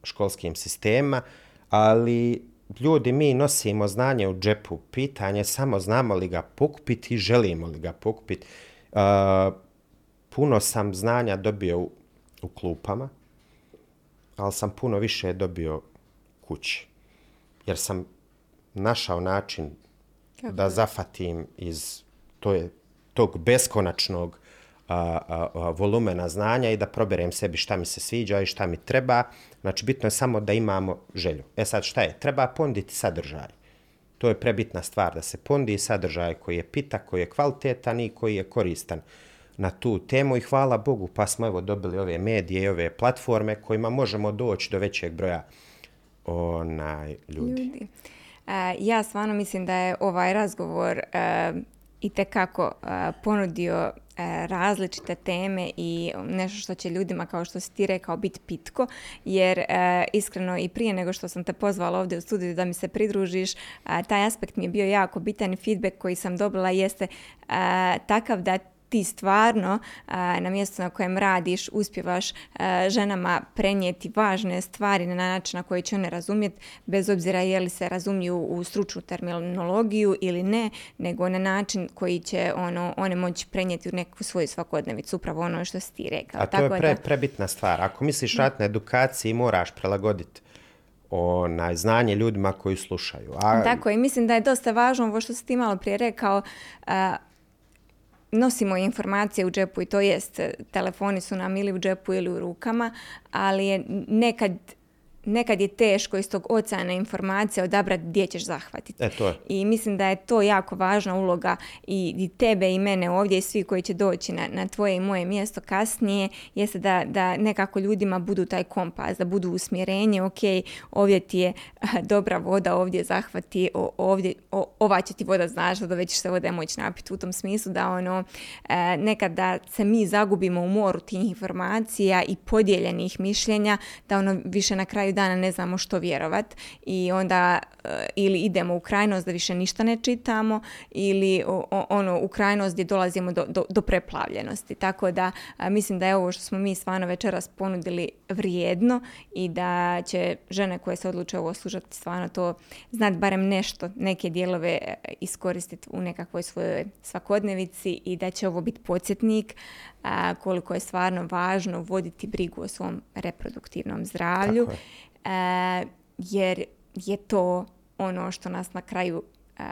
školskim sistema, ali ljudi, mi nosimo znanje u džepu. Pitanje samo znamo li ga pokupiti i želimo li ga pokupiti. Uh, puno sam znanja dobio u, u klupama, ali sam puno više dobio kući. Jer sam našao način Kako? da zafatim iz to je, tog beskonačnog a, a, volumena znanja i da proberem sebi šta mi se sviđa i šta mi treba. Znači, bitno je samo da imamo želju. E sad, šta je? Treba ponditi sadržaj. To je prebitna stvar, da se pondi sadržaj koji je pita, koji je kvalitetan i koji je koristan na tu temu i hvala Bogu pa smo evo dobili ove medije i ove platforme kojima možemo doći do većeg broja onaj ljudi. Uh, ja stvarno mislim da je ovaj razgovor uh, i tekako ponudio različite teme i nešto što će ljudima, kao što si ti rekao, biti pitko, jer iskreno i prije nego što sam te pozvala ovdje u studiju da mi se pridružiš, taj aspekt mi je bio jako bitan i feedback koji sam dobila jeste takav da ti stvarno na mjestu na kojem radiš uspjevaš ženama prenijeti važne stvari na način na koji će one razumjeti, bez obzira je li se razumiju u stručnu terminologiju ili ne, nego na način koji će ono, one moći prenijeti u neku svoju svakodnevicu, upravo ono što si ti rekao. A to je pre, prebitna stvar. Ako misliš rat na edukaciji, moraš prilagoditi onaj znanje ljudima koji slušaju. A... Tako i mislim da je dosta važno ovo što si ti malo prije rekao, nosimo informacije u džepu i to jest, telefoni su nam ili u džepu ili u rukama, ali je nekad nekad je teško iz tog oceana informacija odabrati gdje ćeš zahvatiti. E, to je. I mislim da je to jako važna uloga i, i tebe i mene ovdje i svi koji će doći na, na tvoje i moje mjesto kasnije, jeste da, da nekako ljudima budu taj kompas, da budu usmjerenje, ok, ovdje ti je dobra voda, ovdje zahvati, ovdje, ova će ti voda znaš da već se vode moći napiti u tom smislu da ono, e, nekada se mi zagubimo u moru tih informacija i podijeljenih mišljenja, da ono više na kraju dana ne znamo što vjerovat i onda e, ili idemo u krajnost da više ništa ne čitamo ili ono u krajnost gdje dolazimo do, do, do preplavljenosti. Tako da mislim da je ovo što smo mi stvarno večeras ponudili vrijedno i da će žene koje se odluče ovo slušati stvarno to znat barem nešto, neke dijelove e, iskoristiti u nekakvoj svojoj svakodnevici i da će ovo biti podsjetnik koliko je stvarno važno voditi brigu o svom reproduktivnom zdravlju jer je to ono što nas na kraju e,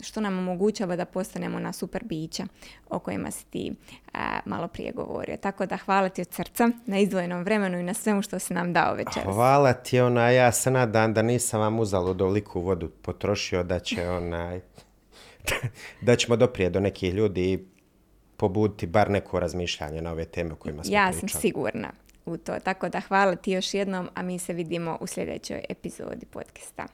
što nam omogućava da postanemo na super bića o kojima si ti e, malo prije govorio. Tako da hvala ti od srca na izdvojenom vremenu i na svemu što si nam dao večeras. Hvala ti, ona, ja se nadam da nisam vam uzalo doliku vodu potrošio, da će onaj, da ćemo doprije do nekih ljudi pobuditi bar neko razmišljanje na ove teme o kojima smo Ja sam sigurna u to. Tako da hvala ti još jednom, a mi se vidimo u sljedećoj epizodi podcasta.